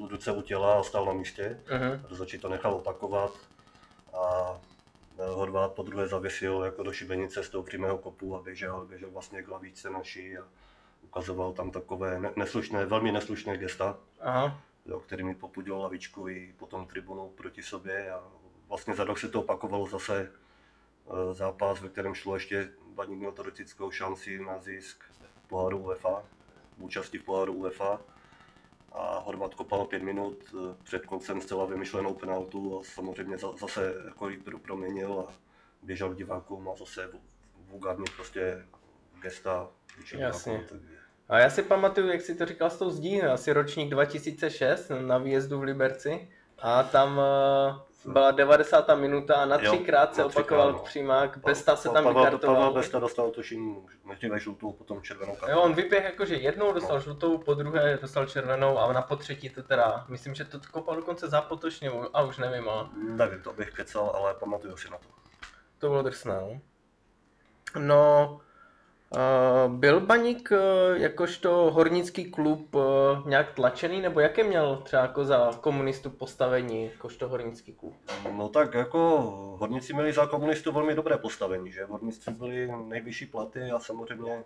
ruce u těla a stál na místě. Mhm. Rozhodčí to nechal opakovat a Horvát po druhé zavěsil jako do šibenice z toho přímého kopu a běžel, běžel vlastně k lavíčce naší a ukazoval tam takové ne- neslušné, velmi neslušné gesta, Aha. jo, který mi popudil lavičku i potom tribunu proti sobě a vlastně za rok se to opakovalo zase eh, zápas, ve kterém šlo ještě Baník měl teoretickou šanci na zisk poháru UEFA, účasti v poháru UEFA a Horvat kopal pět minut eh, před koncem zcela vymyšlenou penaltu a samozřejmě za- zase jako proměnil a běžel k divákům a zase vulgárně prostě gesta vůči Jasně. divákům, A já si pamatuju, jak jsi to říkal s tou zdí, asi ročník 2006 na výjezdu v Liberci. A tam uh, byla 90. minuta a na třikrát se opakoval no. přímák. Besta se tam Pavel, Pavel vykartoval. Besta dostal tuším nejdříve žlutou, potom červenou kartu. Jo, on vyběh jakože jednou dostal žlutou, po druhé dostal červenou a na potřetí to teda, myslím, že to kopal dokonce za potočně, a už nevím, ale Nevím, to bych kecal, ale pamatuju si na to. to bylo drsné. No, no byl Baník uh, jakožto hornický klub uh, nějak tlačený, nebo jaké měl třeba jako za komunistu postavení jakožto hornický klub? No tak jako horníci měli za komunistů velmi dobré postavení, že? Horníci byli nejvyšší platy a samozřejmě eh,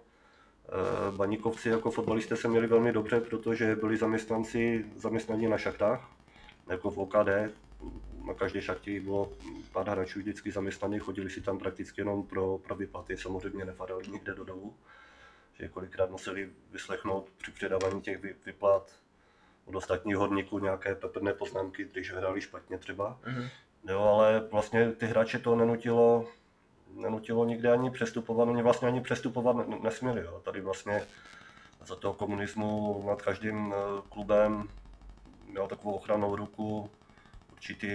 baníkovci jako fotbalisté se měli velmi dobře, protože byli zaměstnanci zaměstnaní na šachtách, jako v OKD. Na každé šachtě bylo pár hráčů vždycky zaměstnaných, chodili si tam prakticky jenom pro, pro výplaty, samozřejmě nefarali nikde do domu. Že kolikrát museli vyslechnout při předávání těch vy- vyplat od ostatních horníků nějaké peprné poznámky, když hráli špatně třeba. Mhm. Jo, ale vlastně ty hráče to nenutilo, nenutilo nikde ani přestupovat, oni vlastně ani přestupovat ne- nesměli. Jo. Tady vlastně za toho komunismu nad každým eh, klubem měl takovou ochranou ruku určitý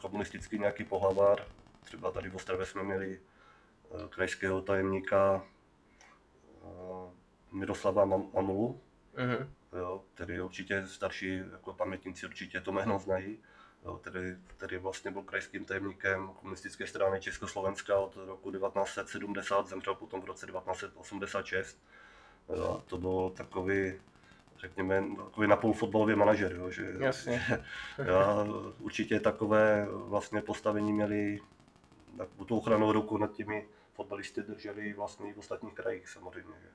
komunistický nějaký pohlavár. Třeba tady v Ostravě jsme měli eh, krajského tajemníka eh, Miroslava Mam- Mamulu, Mhm. jo, který určitě starší jako pamětníci určitě to jméno znají, jo, který, který vlastně byl krajským tajemníkem komunistické strany Československa od roku 1970, zemřel potom v roce 1986. Jo, to byl takový, řekněme, takový napůl fotbalový manažer, jo, že Jasně. *laughs* já určitě takové vlastně postavení měli, takovou tu ochranou ruku nad těmi fotbalisty drželi vlastně i v ostatních krajích samozřejmě. Že.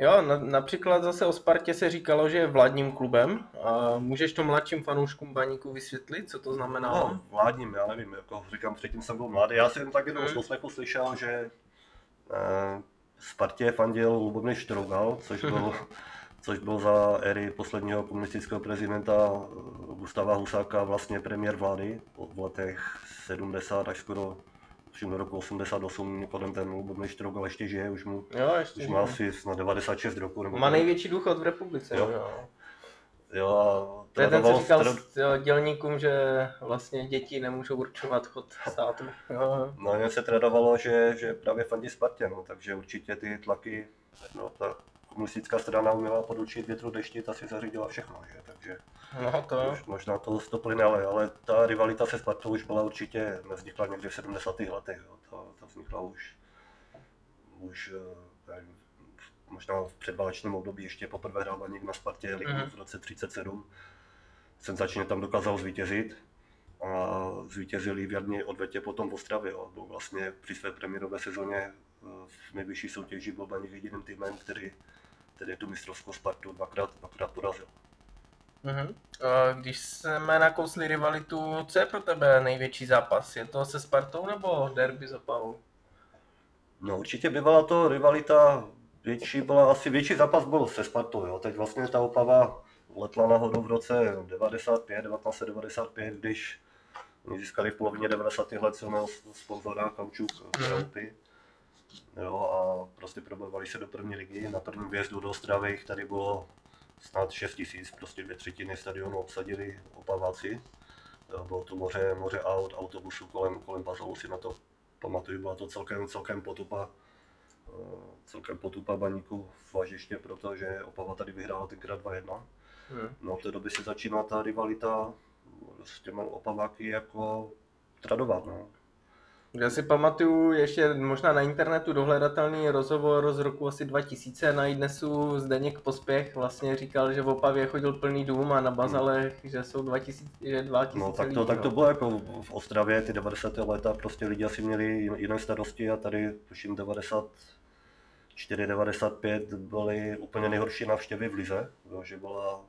Jo, na, například zase o Spartě se říkalo, že je vládním klubem. A můžeš to mladším fanouškům Baníku vysvětlit, co to znamená? No, vládním, já nevím, jako říkám, předtím jsem byl mladý, já jsem tak jenom Hmm. z slyšel, že eh, Spartě fandil Lubomír Štrougal, což byl, *laughs* což byl za éry posledního komunistického prezidenta eh, Gustava Husáka vlastně premiér vlády v letech 70 až skoro tuším do roku 88, mimochodem ten Lubomír Štrougal ještě žije, už mu Jo, ještě. už má asi snad 96 roku. Nebo Má největší důchod v republice. Jo. Jo. Jo. A To je ten, co říkal trénoval- s jo, dělníkům, že vlastně děti nemůžou určovat chod státu. Jo, jo. No, jen se tradovalo, že, že právě fandí Spartě, no, takže určitě ty tlaky, no, ta komunistická strana uměla podučit větru deštit a si zařídila všechno, že? takže No to už možná to, to plyne, ale, ale ta rivalita se Spartou už byla určitě, nevznikla někdy v 70. letech, jo. To, to vznikla už, už eh, nevím, možná v předválečném období ještě poprvé hrál Baník na Spartě ligu Mhm. v roce 37. Senzačně tam dokázal zvítězit a zvítězili v jarní odvetě potom v Ostravě. Jo. Byl vlastně při své premiérové sezóně eh, v nejvyšší soutěži byl Baník jediným týmem, který, který tu mistrovskou Spartu dvakrát, dvakrát porazil. Mhm. A Když jsme nakousli rivalitu, co je pro tebe největší zápas? Je to se Spartou nebo derby s Opavou? No určitě by byla to rivalita větší, byla asi větší zápas byl se Spartou, jo. Teď vlastně ta Opava letla nahoru v roce 95, 1995, když získali v polovině 90. let silného sponzora Kaučuk Graupy. Jo, a prostě probojovali se do první ligy. Na prvním výjezdu do Ostravy jich tady bylo snad 6 tisíc, prostě dvě třetiny stadionu obsadili Opaváci. Jo, Bylo to moře, moře aut, autobusů kolem, kolem Bazolu si na to pamatuju, byla to celkem, celkem potupa, eh, celkem potupa baníku v Važiště, protože Opava tady vyhrála tenkrát 2-1. Mhm. No od té doby se začíná ta rivalita s těmi Opaváky jako tradovat. No. Já si pamatuju ještě možná na internetu dohledatelný rozhovor z roku asi 2000 na iDnesu Zdeněk Pospěch vlastně říkal, že v Opavě chodil plný dům a na Bazalech, že jsou 2000, že 2000 No tak lidí, to, tak no. to bylo jako v Ostravě, ty 90. léta, prostě lidi asi měli jiné starosti a tady tuším 94 4,95 byly úplně nejhorší návštěvy v Lize, že byla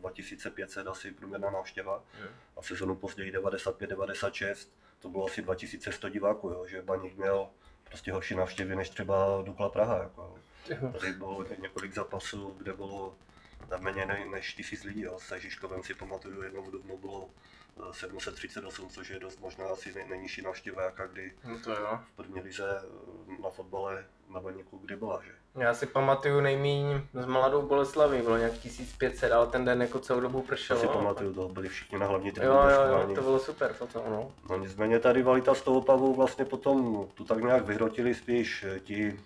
2500 asi průměrná návštěva a sezonu později 95-96 to bylo asi 2100 diváků, jo, že Baník měl prostě horší návštěvy než třeba Dukla Praha. Jako. Tady bylo několik zápasů, kde bylo méně než tisíc lidí. Jo. Se Žižkovem si pamatuju, jednou v Dubnu bylo 738, což je dost možná asi nej, nejnižší návštěva, jaká kdy no to jo. v první lize na fotbale na Baníku kdy byla, že? Já si pamatuju nejmíň s mladou Boleslaví, bylo nějak 1500, ale ten den jako celou dobu pršelo. Já si pamatuju, to byli všichni na hlavní tribuně. Jo, jo, jo, to bylo super potom, no. No nicméně ta rivalita s tou Opavou vlastně potom tu tak nějak vyhrotili spíš ti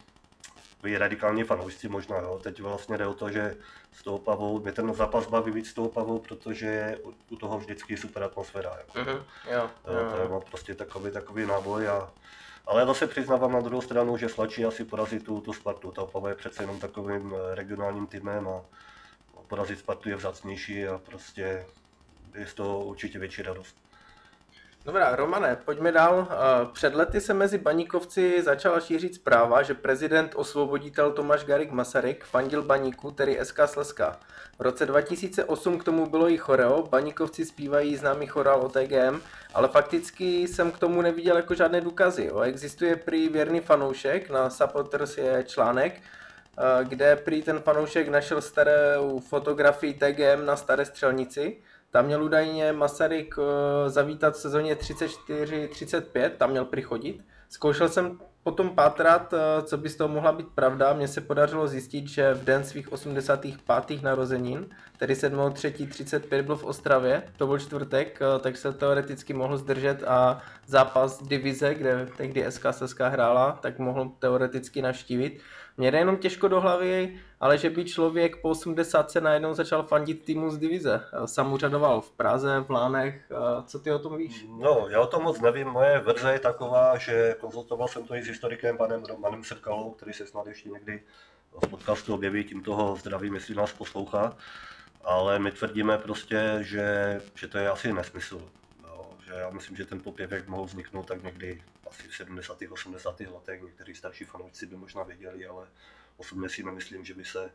takový radikální fanoušci možná, jo. Teď vlastně jde o to, že s tou Pavou, mě ten zápas baví víc s tou Pavou, protože je u toho vždycky super atmosféra. Jako. Mm-hmm. Jo, jo, jo, to je prostě takový, takový náboj a ale zase přiznávám na druhou stranu, že Slačí asi porazí tu, tu Spartu. Ta Opava je přece jenom takovým eh, regionálním týmem a porazit Spartu je vzácnější a prostě je z toho určitě větší radost. Dobrá, Romane, pojďme dál. Eh, před lety se mezi baníkovci začala šířit zpráva, že prezident osvoboditel Tomáš Garik Masaryk fandil baníku, tedy SK Slezska. V roce 2008 k tomu bylo i choreo, baníkovci zpívají známý chorál o TGM, ale fakticky jsem k tomu neviděl jako žádné důkazy. Jo. Existuje prý věrný fanoušek, na Supporters je článek, eh, kde prý ten fanoušek našel starou fotografii TGM na staré střelnici, tam měl údajně Masaryk eh, zavítat v sezóně 34-35, tam měl přichodit. Zkoušel jsem potom pátrat, eh, co by z toho mohla být pravda. Mně se podařilo zjistit, že v den svých 85. narozenin, tedy 7.3.35 byl v Ostravě, to byl čtvrtek, eh, tak se teoreticky mohl zdržet a zápas divize, kde tehdy SK hrála, tak mohl teoreticky navštívit. Mě jde jenom těžko do hlavy, ale že by člověk po 80 najednou začal fandit týmu z divize. Sam úřadoval v Praze, v Lánech. Co ty o tom víš? No, já o tom moc nevím. Moje verze je taková, že konzultoval jsem to i s historikem panem Romanem Srkalou, který se snad ještě někdy v podcastu objeví, tím toho zdravím, jestli nás poslouchá. Ale my tvrdíme prostě, že, že to je asi nesmysl. Jo, že já myslím, že ten popěvek mohl vzniknout tak někdy asi v 70. 80. letech. Někteří starší fanoušci by možná věděli, ale osobně si nemyslím, že by se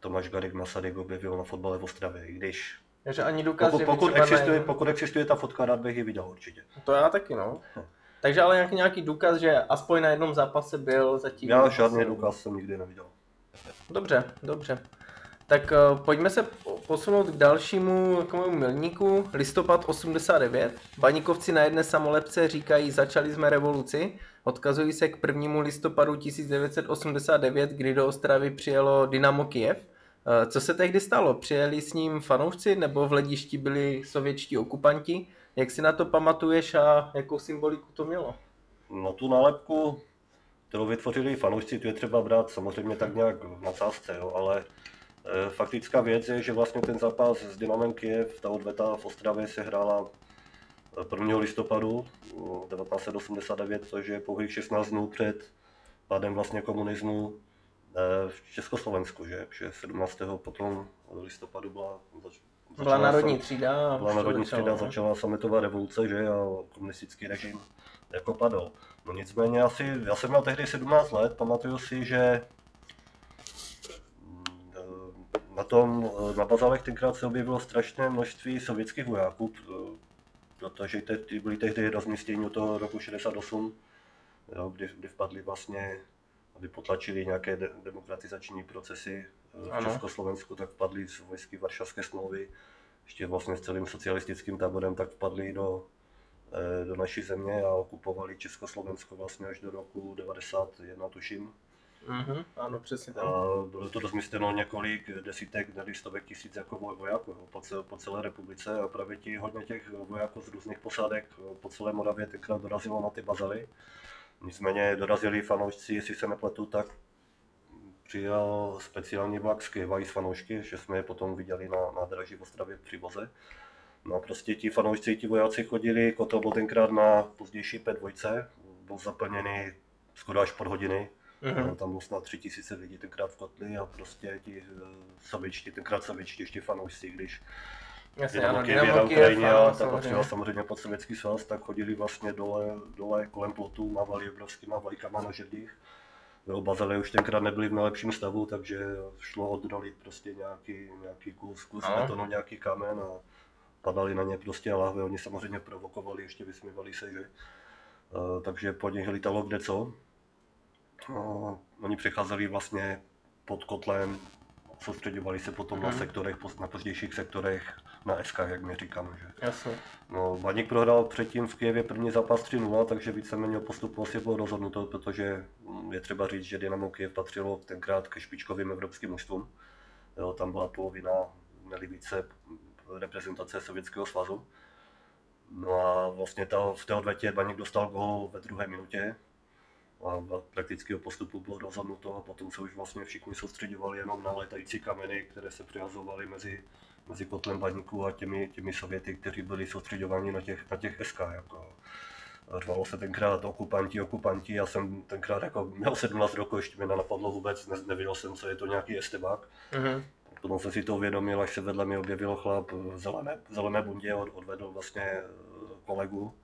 Tomáš Garik Masaryk objevil na fotbale v Ostravě, i když takže ani důkaz, pokud, pokud, existuje, pokud existuje ta fotka, rád bych ji viděl určitě. To já taky, no. Hm. Takže ale nějaký, nějaký důkaz, že aspoň na jednom zápase byl zatím... Já žádný důkaz jsem nikdy neviděl. Dobře, dobře. Tak uh, pojďme se posunout k dalšímu takovému milníku. Listopad 89. Baníkovci na jedné samolepce říkají začali jsme revoluci. Odkazují se k 1. listopadu 1989, kdy do Ostravy přijelo Dynamo Kiev. Uh, co se tehdy stalo? Přijeli s ním fanoušci nebo v ledišti byli sovětští okupanti? Jak si na to pamatuješ a jakou symboliku to mělo? No tu nálepku, kterou vytvořili fanoušci, tu je třeba brát samozřejmě tak nějak v nadsázce, jo, ale Eh, faktická věc je, že vlastně ten zápas s Dynamem Kiev, ta odveta v Ostravě se hrála 1. Eh, listopadu 1989, eh, což je pouhých 16 dnů před pádem vlastně komunismu v Československu, že, že 17. potom listopadu byla, byla národní třída. Byla národní třída, začala sametová revoluce, že, a komunistický režim jako padl. No nicméně asi, já jsem měl tehdy 17 let, pamatuju si, že na tom, eh, na bazálech tenkrát se objevilo strašné množství sovětských vojáků, eh, protože ty byly tehdy rozmístění od toho roku 68, jo, kdy, kdy vpadli vlastně, aby potlačili nějaké de- demokratizační procesy eh, v ano. Československu, tak vpadli z vojsky Varšavské smlouvy, ještě vlastně s celým socialistickým táborem, tak vpadli do, do naší země a okupovali Československo vlastně až do roku 91, tuším. Mm-hmm, ano, přesně tak. bylo to rozmístěno několik desítek, ne stovek tisíc jako vojáků po, celé, po celé republice a právě ti hodně těch vojáků z různých posádek po celé Moravě tenkrát dorazilo na ty bazaly. Nicméně dorazili fanoušci, jestli se nepletu, tak přijel speciální vlak z Kyjeva z fanoušky, že jsme je potom viděli na nádraží v Ostravě při voze. No a prostě ti fanoušci, ti vojáci chodili, kotel byl tenkrát na pozdější P2, byl zaplněný skoro až pod hodiny, Mm-hmm. Tam bylo snad tři tisíce lidí tenkrát v kotli a prostě ti uh, sovětští, tenkrát sovětští ještě fanoušci, když Jasně, Dynamo na Ukrajině a patřila samozřejmě pod sovětský svaz, tak chodili vlastně dole, dole kolem plotu, mávali obrovskýma vlajkama na žerdích. Jo, Bazely už tenkrát nebyly v nejlepším stavu, takže šlo odrolit prostě nějaký, nějaký kus, kus No. betonu, nějaký kamen a padali na ně prostě lahve. Oni samozřejmě provokovali, ještě vysmívali se, že. Uh, takže po nich lítalo kde co. Uh, oni přecházeli vlastně pod kotlem, soustředovali se potom na Mhm. sektorech, na pozdějších sektorech, na SK, jak my říkáme. Že. Jasně. No, Baník prohrál předtím v Kijevě první zápas 3-0, takže víceméně o postupu asi bylo rozhodnuto, protože je třeba říct, že Dynamo Kyjev patřilo tenkrát ke špičkovým evropským mužstvům. Jo, tam byla polovina, měli více reprezentace Sovětského svazu. No a vlastně ta, v té odvetě Baník dostal gol ve druhé minutě a v- prakticky o postupu bylo rozhodnuto a potom se už vlastně všichni soustředovali jenom na létající kameny, které se přihazovaly mezi, mezi kotlem baníku a těmi, těmi sověty, kteří byli soustředováni na těch, na těch SK. Jako. Řvalo se tenkrát okupanti, okupanti, já jsem tenkrát jako měl 17 roku, ještě mi nenapadlo vůbec, ne, nevěděl jsem, co je to nějaký estebák. Mhm. Potom jsem si to uvědomil, až se vedle mě objevil chlap v zelené, v zelené bundě, od, odvedl vlastně eh, kolegu.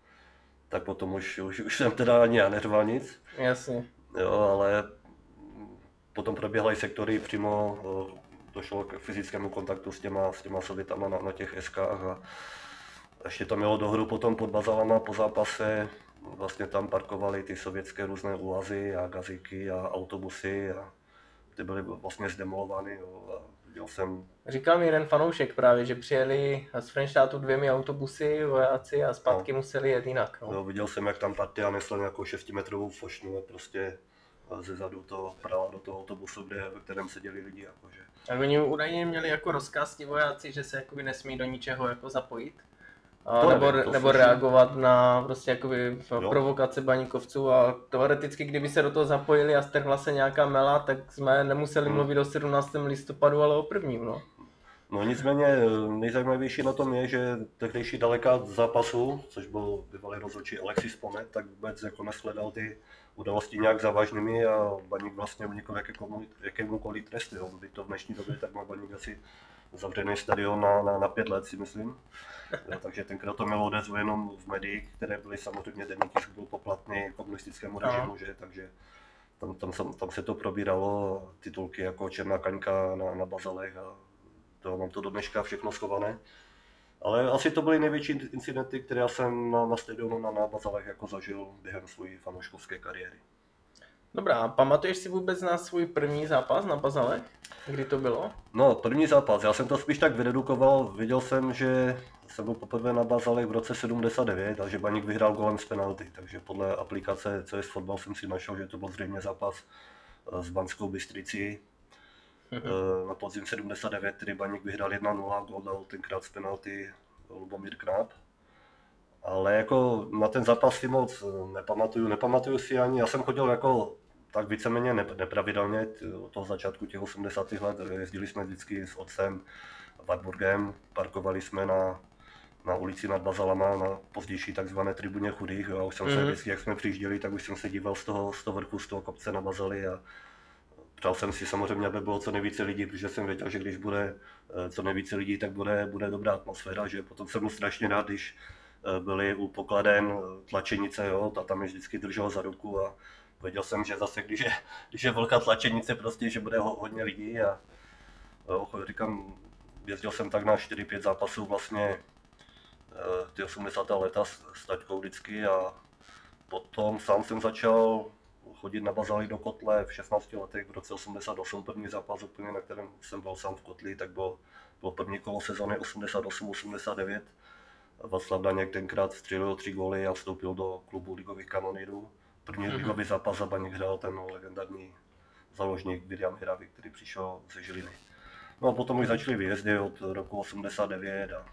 Tak potom už, už, už jsem teda ani já neřval nic. Jasně. Jo, ale potom proběhly sektory přímo, došlo k fyzickému kontaktu s těma, s těma sovětama na, na těch SKách a ještě to mělo dohru potom pod bazalama po zápase, vlastně tam parkovali ty sovětské různé úlazy a gazíky a autobusy a ty byly vlastně zdemolovány. Jo, a viděl jsem Říkal mi jeden fanoušek právě, že přijeli z Frenštátu dvěmi autobusy, vojáci a zpátky museli jet jinak. No. Jo, viděl jsem, jak tam partia nesla nějakou 6-metrovou fošnu a prostě ze zadu to prala do toho autobusu, kde, ve kterém seděli lidi. Jakože. A oni údajně měli jako rozkaz ti vojáci, že se jakoby nesmí do ničeho jako zapojit. A, nebo, nevím, to nebo reagovat na prostě jakoby Jo. provokace baníkovců a teoreticky, kdyby se do toho zapojili a strhla se nějaká mela, tak jsme nemuseli Hmm. mluvit o 17. listopadu, ale o prvním, no. No nicméně eh, nejzajímavější na tom je, že tehdejší delegát zápasu, což byl bývalý rozhodčí Alexis Ponet, tak vůbec jako neshledal ty události nějak závažnými a Baník vlastně unikl jakému, jakémukoliv trestu. Jo. By to v dnešní době, tak má Baník asi zavřený stadion na, na, na pět let, si myslím. Jo, takže tenkrát to mělo odezvu jenom v médiích, které byly samozřejmě denní tisk byl poplatný komunistickému režimu, že, takže tam, tam, tam, tam, se to probíralo, titulky jako Černá kaňka na, na bazalech a to mám to do dneška všechno schované. Ale asi to byly největší incidenty, které já jsem na, na stadionu na, na bazalech jako zažil během své fanouškovské kariéry. Dobrá, a pamatuješ si vůbec na svůj první zápas na Bazalech? Kdy to bylo? No, první zápas, já jsem to spíš tak vyredukoval, viděl jsem, že jsem byl poprvé na Bazalech v roce 79 a že Baník vyhrál golem z penalty, takže podle aplikace CS Fotbal jsem si našel, že to byl zřejmě zápas eh, s Banskou Bystricí. Mhm. Eh, Na podzim 79, který Baník vyhrál 1-0, gol dal tenkrát z penalty Lubomír Knap. Ale jako na ten zápas si moc eh, nepamatuju, nepamatuju si ani, já jsem chodil jako tak víceméně ne- nepravidelně od toho začátku těch 80. let, jezdili jsme vždycky s otcem Warburgem, parkovali jsme na, na ulici nad Bazalama, na pozdější takzvané tribuně chudých, jo, a už jsem se Mhm. vždycky, jak jsme přijížděli, tak už jsem se díval z toho, z toho vrchu, z toho kopce na Bazali a Přál jsem si samozřejmě, aby bylo co nejvíce lidí, protože jsem věděl, že když bude eh, co nejvíce lidí, tak bude, bude dobrá atmosféra, že potom jsem byl strašně rád, když eh, byli u pokladen eh, tlačenice, jo, ta tam je vždycky držel za ruku a věděl jsem, že zase, když je, když je velká tlačenice, prostě, že bude ho, hodně lidí a jo, říkám, jezdil jsem tak na 4-5 zápasů vlastně eh, ty 80. leta s, s taťkou vždycky a potom sám jsem začal chodit na bazály do kotle v 16 letech, v roce 88, první zápas úplně, na kterém jsem byl sám v kotli, tak byl, byl první kolo sezóny 88-89. Václav Daněk tenkrát střelil tři góly a vstoupil do klubu ligových kanonýrů. První Mhm. ligový zápas za Baník hrál ten legendární záložník William Hiravy, který přišel ze Žiliny. No a potom už začaly výjezdy od roku 89 a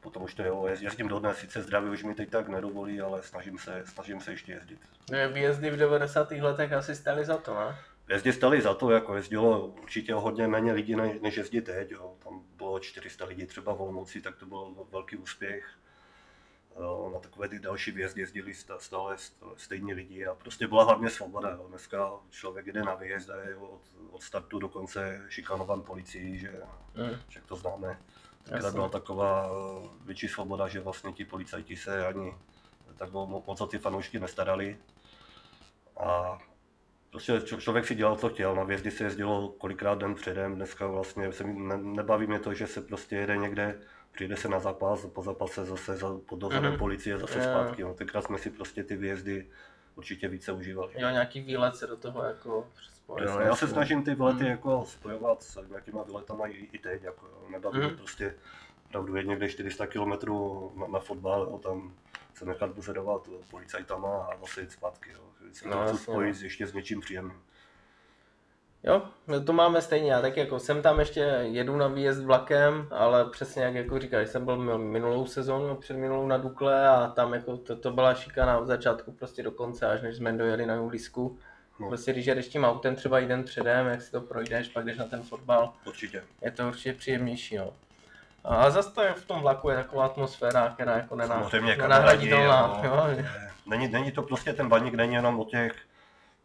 potom už to jo, jezd- jezdím dodnes, sice zdraví už mi teď tak nedovolí, ale snažím se, snažím se ještě jezdit. Ne, Výjezdy v 90. letech asi stály za to, ne? Jezdy stali za to, jako jezdilo určitě hodně méně lidí, než, než jezdí teď. Jo. Tam bylo 400 lidí třeba v Olomouci, tak to byl velký úspěch. Na takové ty další výjezdy jezdili stále st- stejní lidi a prostě byla hlavně svoboda. Jo. Dneska člověk jde na výjezd a je od, od startu do konce šikanovan policií, že Mm. však to známe. Tenkrát Jasně. byla taková eh, větší svoboda, že vlastně ti policajti se ani tak mo- moc o ty fanoušky nestarali. A Prostě člověk si dělal, co chtěl, na vězdy se jezdilo kolikrát den předem, dneska vlastně se mi ne, nebaví mě to, že se prostě jede někde, přijde se na zápas, po zápase zase za, pod dozorem Mhm. policie, zase Jo. zpátky. No. Tenkrát jsme si prostě ty výjezdy určitě více užívali. Jo, nějaký výlet se do toho jako. Jo, já se snažím ty výlety Mhm. jako spojovat s nějakýma výletama i, i teď, jako, jo. nebaví mě Mhm. prostě opravdu jet někde 400 km na, na fotbal, jo, tam se nechat buzerovat policajtama a zase jít zpátky. Jo. Vždycky No, to chci spojit ještě s něčím příjemným. Jo, no to máme stejně, já tak jako jsem tam ještě jedu na výjezd vlakem, ale přesně jak jako říkáš, jsem byl minulou sezónu, před minulou na Dukle a tam jako to, to byla šikana od začátku prostě do konce, až než jsme dojeli na Julisku. No. Prostě když jedeš tím autem třeba i den předem, jak si to projdeš, pak jdeš na ten fotbal, Určitě. je to určitě příjemnější, no. A zase to je v tom vlaku je taková atmosféra, která jako nená, nenahraditelná. Jo, jo. Není, není to prostě ten baník, není jenom o těch,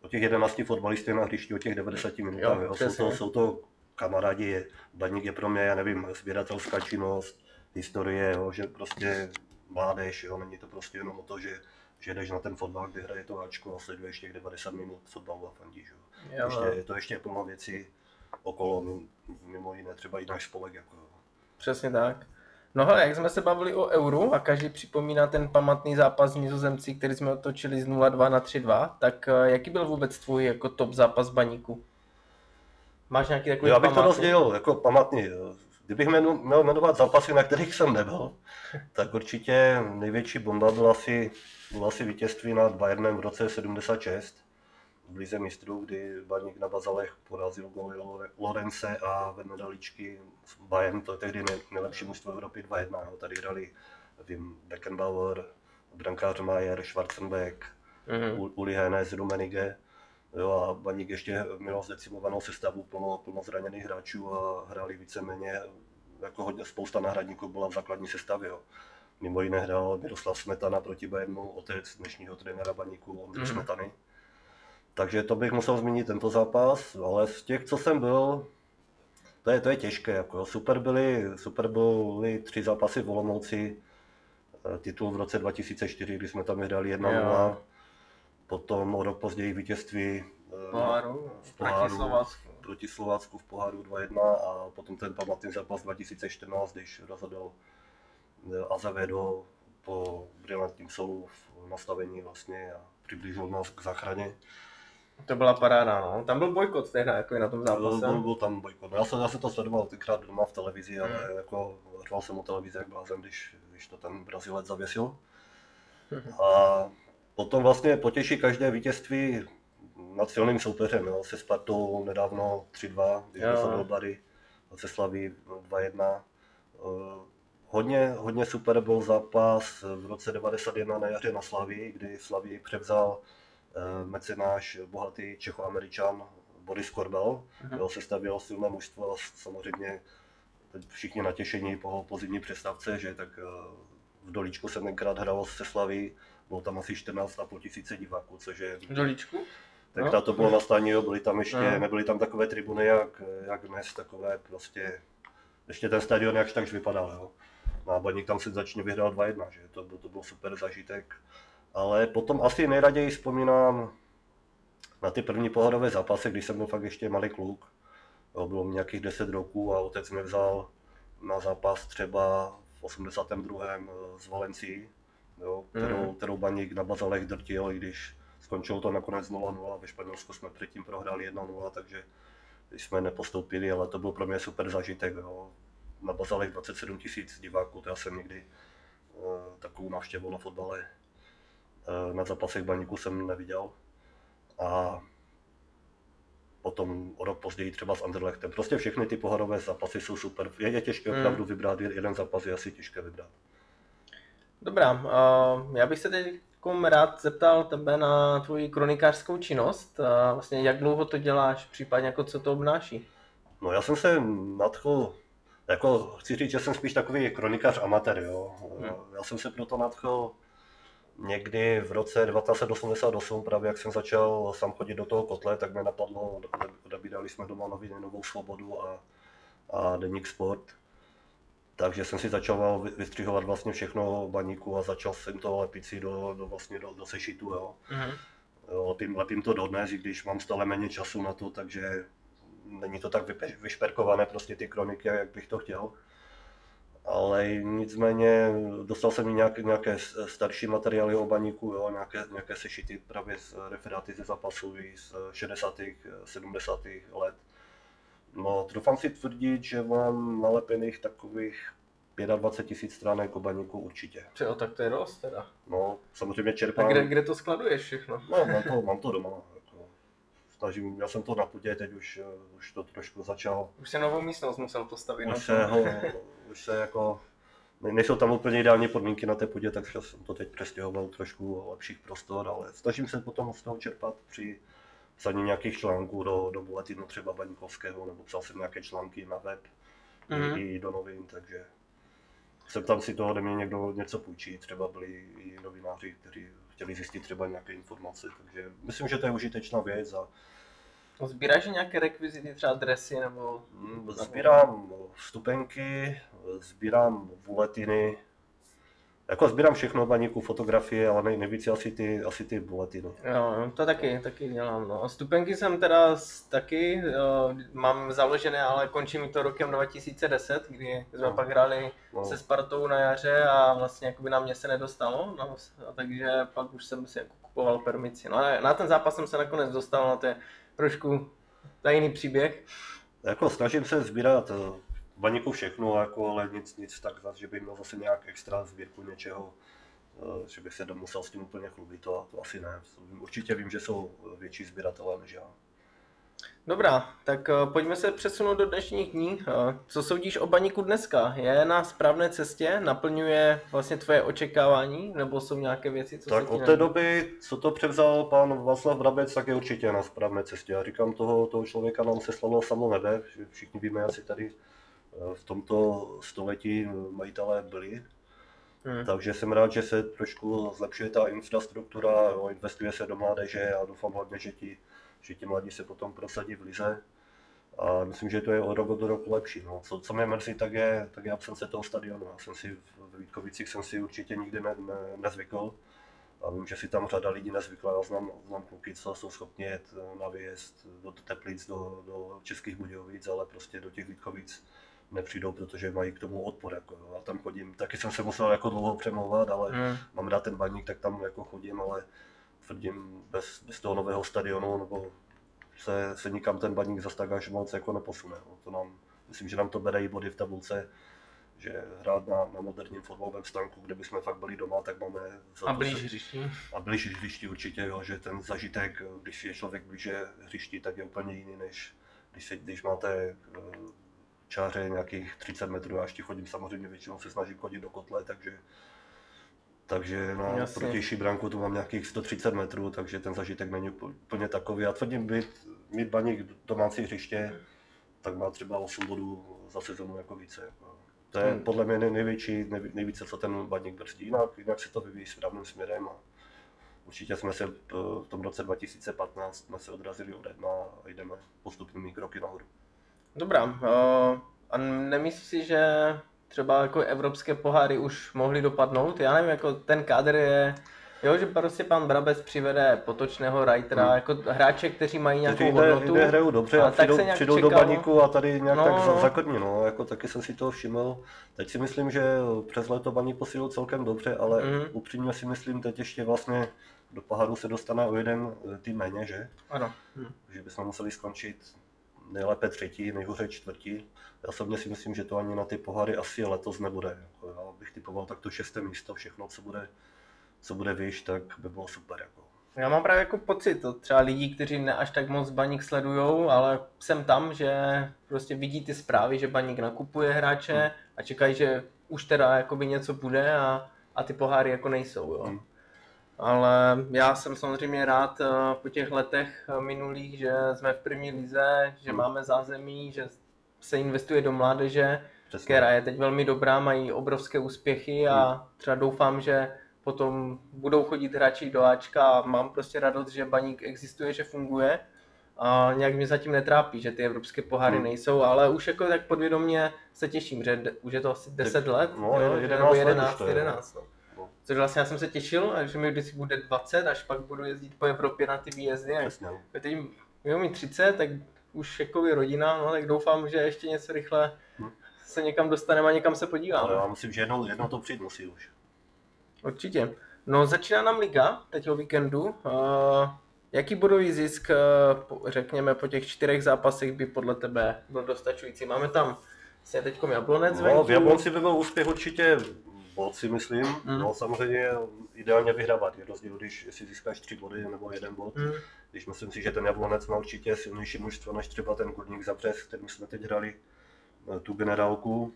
o těch 11 fotbalistů na hřišti, o těch 90 minutách. Jo, Jo, Jsou, to, jsou to kamarádi, baník je pro mě, já nevím, sběratelská činnost, historie, jo, že prostě mládež, jo, není to prostě jenom o to, že, že jdeš na ten fotbal, kde hraje to Ačko a sleduješ těch 90 minut fotbalu a fandíš. Jo. jo, Ještě, je to ještě plno věcí okolo, mimo- mimo jiné třeba i náš spolek. Jako, jo. Přesně tak. No hele, jak jsme se bavili o euru a každý připomíná ten pamatný zápas s Nizozemci, který jsme otočili z 0-2 na 3-2, tak eh, jaký byl vůbec tvůj jako top zápas baníku? Máš nějaký takový Já bych to památný? rozdělil jako pamatný. jo. Kdybych jmenu, měl jmenovat zápasy, na kterých jsem nebyl, *laughs* tak určitě největší bomba byla asi, byla asi vítězství nad Bayernem v roce 76 v Lize mistrů, kdy Baník na Bazalech porazil goly Lore- Lorence a Venedaličky. Bayern to je tehdy nej, nejlepší mužstvo Evropy 2-1. jo. Tady hrali vím, Beckenbauer, brankář Mayer, Schwarzenbeck, Mhm. U- Uli Hennes, Rumenige. Jo, a Baník ještě měl zdecimovanou sestavu plno, plno zraněných hráčů a hráli víceméně jako hodně spousta náhradníků byla v základní sestavě. Jo. Mimo jiné hrál Miroslav Smetana proti Bayernu, otec dnešního trenéra Baníku Ondry Mhm. Smetany. Takže to bych musel zmínit tento zápas, ale z těch, co jsem byl, to je, to je těžké. Jako. Super, byly, super byly tři zápasy v Olomouci, eh, titul v roce 2004, kdy jsme tam hráli 1-0. Jo. Potom o rok později vítězství eh, Poháru, v proti poháru Slovácku. proti Slovácku v poháru 2-1 a potom ten pamatný zápas 2014, když rozhodl eh, Azevedo po brilantním solu v nastavení vlastně a přiblížil nás k záchraně. To byla paráda, no. Tam byl bojkot tehdy, jako i na tom Byl, zápase. byl, byl tam bojkot. No, Já jsem, já jsem to sledoval tenkrát doma v televizi, ale Hmm. jako řval jsem o televizi jak blázen, když, když to ten Brazilec zavěsil. Mhm. A potom vlastně potěší každé vítězství nad silným soupeřem. Jo. Se Spartou nedávno 3-2, když rozhodl Bary, se Slaví 2-1. Eh, Hodně, hodně super byl zápas v roce 91 na jaře na Slavii, kdy Slavii převzal mecenáš bohatý Čechoameričan Boris Korbel. Mhm. Jo, sestavil silné mužstvo a samozřejmě teď všichni natěšení po, po zimní přestávce, že tak eh, v Dolíčku se tenkrát hralo se Slaví, bylo tam asi 14,5 tisíce diváků, což je Dolíčku? Tenkrát to bylo na stání, jo, byly tam ještě, No. nebyly tam takové tribuny, jak, jak dnes, takové prostě, ještě ten stadion jakž takž vypadal, jo. No a Baník tam se začne vyhrál 2-1, že to, to byl super zažitek. Ale potom asi nejraději vzpomínám na ty první pohledové zápasy, když jsem byl fakt ještě malý kluk. Jo, bylo mi nějakých 10 roků a otec mě vzal na zápas třeba v 82. z Valencii, jo, kterou, Mhm. kterou Baník na Bazalech drtil, i když skončilo to nakonec 0-0, ve Španělsku jsme předtím prohráli 1-0, takže jsme nepostoupili, ale to byl pro mě super zažitek. Jo. Na Bazalech 27 tisíc diváků, to já jsem někdy eh, takovou návštěvu na fotbale na zápasech Baníku jsem neviděl. A potom o rok později třeba s Anderlechtem. Prostě všechny ty pohárové zápasy jsou super. Je, je těžké Hmm. opravdu vybrat, jeden zápas je asi těžké vybrat. Dobrá, uh, já bych se teď rád zeptal tebe na tvoji kronikářskou činnost. Uh, vlastně jak dlouho to děláš, případně jako co to obnáší? No já jsem se nadchl, jako chci říct, že jsem spíš takový kronikář amatér, jo. Hmm. Já jsem se proto nadchl někdy v roce 1988, právě jak jsem začal sám chodit do toho kotle, tak mě napadlo, odebírali jsme doma noviny Novou svobodu a, a Deník Sport. Takže jsem si začal vy- vystřihovat vlastně všechno baníku a začal jsem to lepit si do, do, vlastně do, do sešitu, jo. Mhm. lepím, lepím to dodnes, i když mám stále méně času na to, takže není to tak vyšperkované prostě ty kroniky, jak bych to chtěl. Ale nicméně dostal jsem i nějaké, nějaké starší materiály o baníku, jo, nějaké, nějaké sešity právě z referáty ze zápasů z 60. 70. let. No, doufám si tvrdit, že mám nalepených takových 25 tisíc stránek o baníku určitě. Čo, tak to je dost teda. No, samozřejmě čerpám. A kde, kde to skladuješ všechno? No, mám to, mám to doma. Jako. Snažím, já jsem to na půdě, teď už, už to trošku začal. Už se novou místnost musel postavit. Už se, ho, *laughs* už se jako, nejsou tam úplně ideální podmínky na té půdě, takže jsem to teď přestěhoval trošku lepších prostor, ale snažím se potom z toho čerpat při psaní nějakých článků do, do bulletinu třeba Baníkovského, nebo psal jsem nějaké články na web mm-hmm. i do novin, takže jsem tam si to ode mě někdo něco půjčí, třeba byli i novináři, kteří chtěli zjistit třeba nějaké informace, takže myslím, že to je užitečná věc a Sbíráš nějaké rekvizity, třeba dresy nebo? Mm, sbírám vstupenky, sbírám buletiny, jako sbírám všechno baníku, fotografie, ale nej, nejvíc asi ty, asi ty buletiny. Jo, to taky, taky dělám. No. Stupenky jsem teda taky, jo, mám založené, ale končí mi to rokem 2010, kdy jsme no. pak hráli no. se Spartou na jaře a vlastně jakoby na mě se nedostalo, no, a takže pak už jsem si jako kupoval permici. No a na ten zápas jsem se nakonec dostal, na to je trošku tajný příběh. Jako snažím se sbírat eh, baníku všechno, jako, ale nic, nic tak že bych měl zase nějak extra sbírku něčeho, eh, že bych se musel s tím úplně chlubit, to, to asi ne. Určitě vím, že jsou větší sběratelé než já. Dobrá, tak uh, pojďme se přesunout do dnešních dní. Uh, co soudíš o baníku dneska? Je na správné cestě? Naplňuje vlastně tvoje očekávání? Nebo jsou nějaké věci, co Tak od té doby, co to převzal pan Václav Brabec, tak je určitě na správné cestě. Já říkám, toho, toho člověka nám se slavilo samo nebe. Všichni víme asi tady v tomto století majitelé byli. Hmm. Takže jsem rád, že se trošku zlepšuje ta infrastruktura, jo, investuje se do mládeže a doufám hlavně, že ti, že ti mladí se potom prosadí v lize. A myslím, že to je od roku do roku lepší. No. Co, co mě mrzí, tak je, tak je absence toho stadionu. Já jsem si v Vítkovicích jsem si určitě nikdy ne, ne, nezvykl. A vím, že si tam řada lidí nezvykla. Já znám, znám kluky, co jsou schopni jet na výjezd do Teplic, do, do Českých Budějovic, ale prostě do těch Vítkovic nepřijdou, protože mají k tomu odpor. Jako, jo. A tam chodím, taky jsem se musel jako dlouho přemlouvat, ale hmm. mám rád ten baník, tak tam jako chodím, ale tvrdím, bez, bez toho nového stadionu nebo se, se nikam ten baník zase tak až moc jako neposune. Jo. To nám, myslím, že nám to bere i body v tabulce, že hrát na, na moderním fotbalovém stanku, kde bychom fakt byli doma, tak máme... Za a blíž hřišti. A blíž hřišti určitě, jo, že ten zažitek, když je člověk blíže hřišti, tak je úplně jiný, než když, se, když máte eh, čáře nějakých 30 metrů, já ještě chodím samozřejmě většinou se snažím chodit do kotle, takže takže na Jasně. protější branku tu mám nějakých 130 metrů, takže ten zažitek není úplně takový. Já tvrdím, být, mít baník domácí hřiště, tak má třeba 8 bodů za sezonu jako více. Jako. To je hmm. podle mě největší, nejvíce, co ten baník brzdí. Jinak, jinak se to vyvíjí správným směrem. A určitě jsme se v tom roce 2015 jsme se odrazili od jedna a jdeme postupnými kroky nahoru. Dobrá. Uh, a nemyslíš si, že třeba jako evropské poháry už mohly dopadnout? Já nevím, jako ten kádr je... Jo, že prostě pan Brabec přivede potočného writera, hmm. jako hráče, kteří mají nějakou kteří hodnotu. Kteří hrajou dobře a, a přijdou, přijdou do baníku a tady nějak no, tak no. zakrní, no, jako taky jsem si toho všiml. Teď si myslím, že přes léto baník posílil celkem dobře, ale hmm. upřímně si myslím, teď ještě vlastně do poháru se dostane o jeden tým méně, že? Ano. Hmm. Že bychom museli skončit nejlépe třetí, nejhůře čtvrtí. Já osobně si myslím, že to ani na ty pohary asi letos nebude. Jako já bych typoval tak to šesté místo, všechno, co bude, co bude výš, tak by bylo super. Jako. Já mám právě jako pocit, to třeba lidí, kteří ne až tak moc baník sledujou, ale jsem tam, že prostě vidí ty zprávy, že baník nakupuje hráče hmm. a čekají, že už teda jakoby něco bude a, a ty poháry jako nejsou. Jo. Hmm. Ale já jsem samozřejmě rád eh, po těch letech minulých, že jsme v první lize, že hmm. máme zázemí, že se investuje do mládeže, Přesně. která je teď velmi dobrá, mají obrovské úspěchy a hmm. třeba doufám, že potom budou chodit hráči do Ačka a mám prostě radost, že baník existuje, že funguje a nějak mě zatím netrápí, že ty evropské poháry hmm. nejsou, ale už jako tak podvědomě se těším, že už je to asi 10 let, no, jo, 11, nebo 11, 11, 11 no. Což vlastně já jsem se těšil, že mi vždycky bude 20, až pak budu jezdit po Evropě na ty výjezdy. Přesně. no. teď mi 30, tak už jako je rodina, no, tak doufám, že ještě něco rychle Hm. se někam dostaneme a někam se Ale podíváme. já myslím, že jednou, jednou to přijít musí už. Určitě. No začíná nám liga teď o víkendu. Uh, jaký bodový zisk, uh, řekněme, po těch čtyřech zápasech by podle tebe byl dostačující? Máme tam se teď Jablonec No, v Jablonci by byl úspěch určitě bod si myslím. Mhm. No samozřejmě ideálně vyhrávat. Je rozdíl, když si získáš tři body nebo jeden bod. Hmm. Když myslím si, že ten Jablonec má určitě silnější mužstvo než třeba ten Kurník za Břez, kterým jsme teď hrali eh, tu generálku.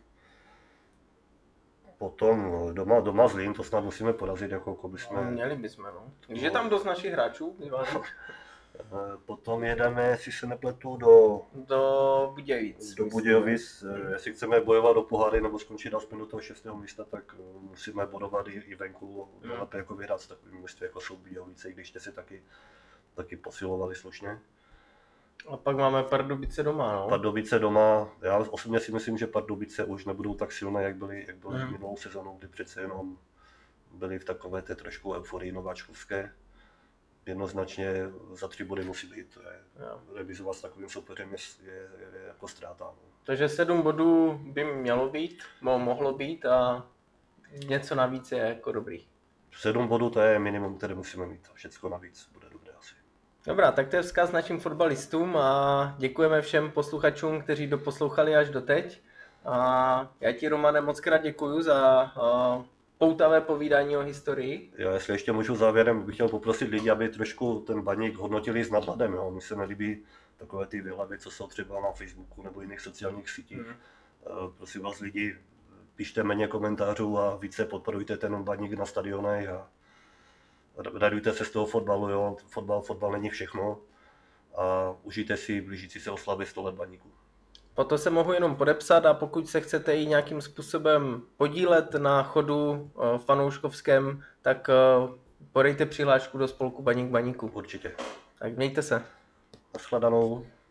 Potom eh, doma, doma Zlín, to snad musíme porazit, jako, jako No, bychom. měli bychom, no. Když je tam dost našich hráčů, *laughs* Potom jedeme, jestli se nepletu, do, do Budějovic. do Budějovic. Eh, Jestli chceme bojovat do poháry nebo skončit aspoň do toho šestého místa, tak eh, musíme bodovat i, i venku. Hmm. Nejlépe jako vyhrát s takovým mužstvím, jako jsou Budějovice, i když jste si taky, taky posilovali slušně. A pak máme Pardubice doma, no. Pardubice doma, já osobně si myslím, že Pardubice už nebudou tak silné, jak byly, jak byly Mhm. minulou sezónou, kdy přece jenom byly v takové té trošku euforii nováčkovské. Jednoznačně za tři body musí být. To je, Jo. remizovat s takovým soupeřem je, je, je jako ztráta. No. Takže sedm bodů by mělo být, mo- mohlo být a něco navíc je jako dobrý. Sedm bodů to je minimum, které musíme mít. Všecko navíc bude dobré asi. Dobrá, tak to je vzkaz našim fotbalistům a děkujeme všem posluchačům, kteří doposlouchali až doteď. A já ti, Romane, moc krát děkuju za poutavé povídání o historii. Já jestli ještě můžu závěrem, bych chtěl poprosit lidi, aby trošku ten baník hodnotili s nadhledem. Jo. Mně se nelíbí takové ty výhlavy, co jsou třeba na Facebooku nebo jiných sociálních sítích. Eh, Prosím vás lidi, pište méně komentářů a více podporujte ten baník na stadionech a radujte se z toho fotbalu, jo. Fotbal, fotbal není všechno a užijte si blížící se oslavy 100 let baníku. Po to se mohu jenom podepsat a pokud se chcete i nějakým způsobem podílet na chodu a, fanouškovském, tak a, podejte přihlášku do spolku Baník Baníku. Určitě. Tak mějte se. Naschledanou.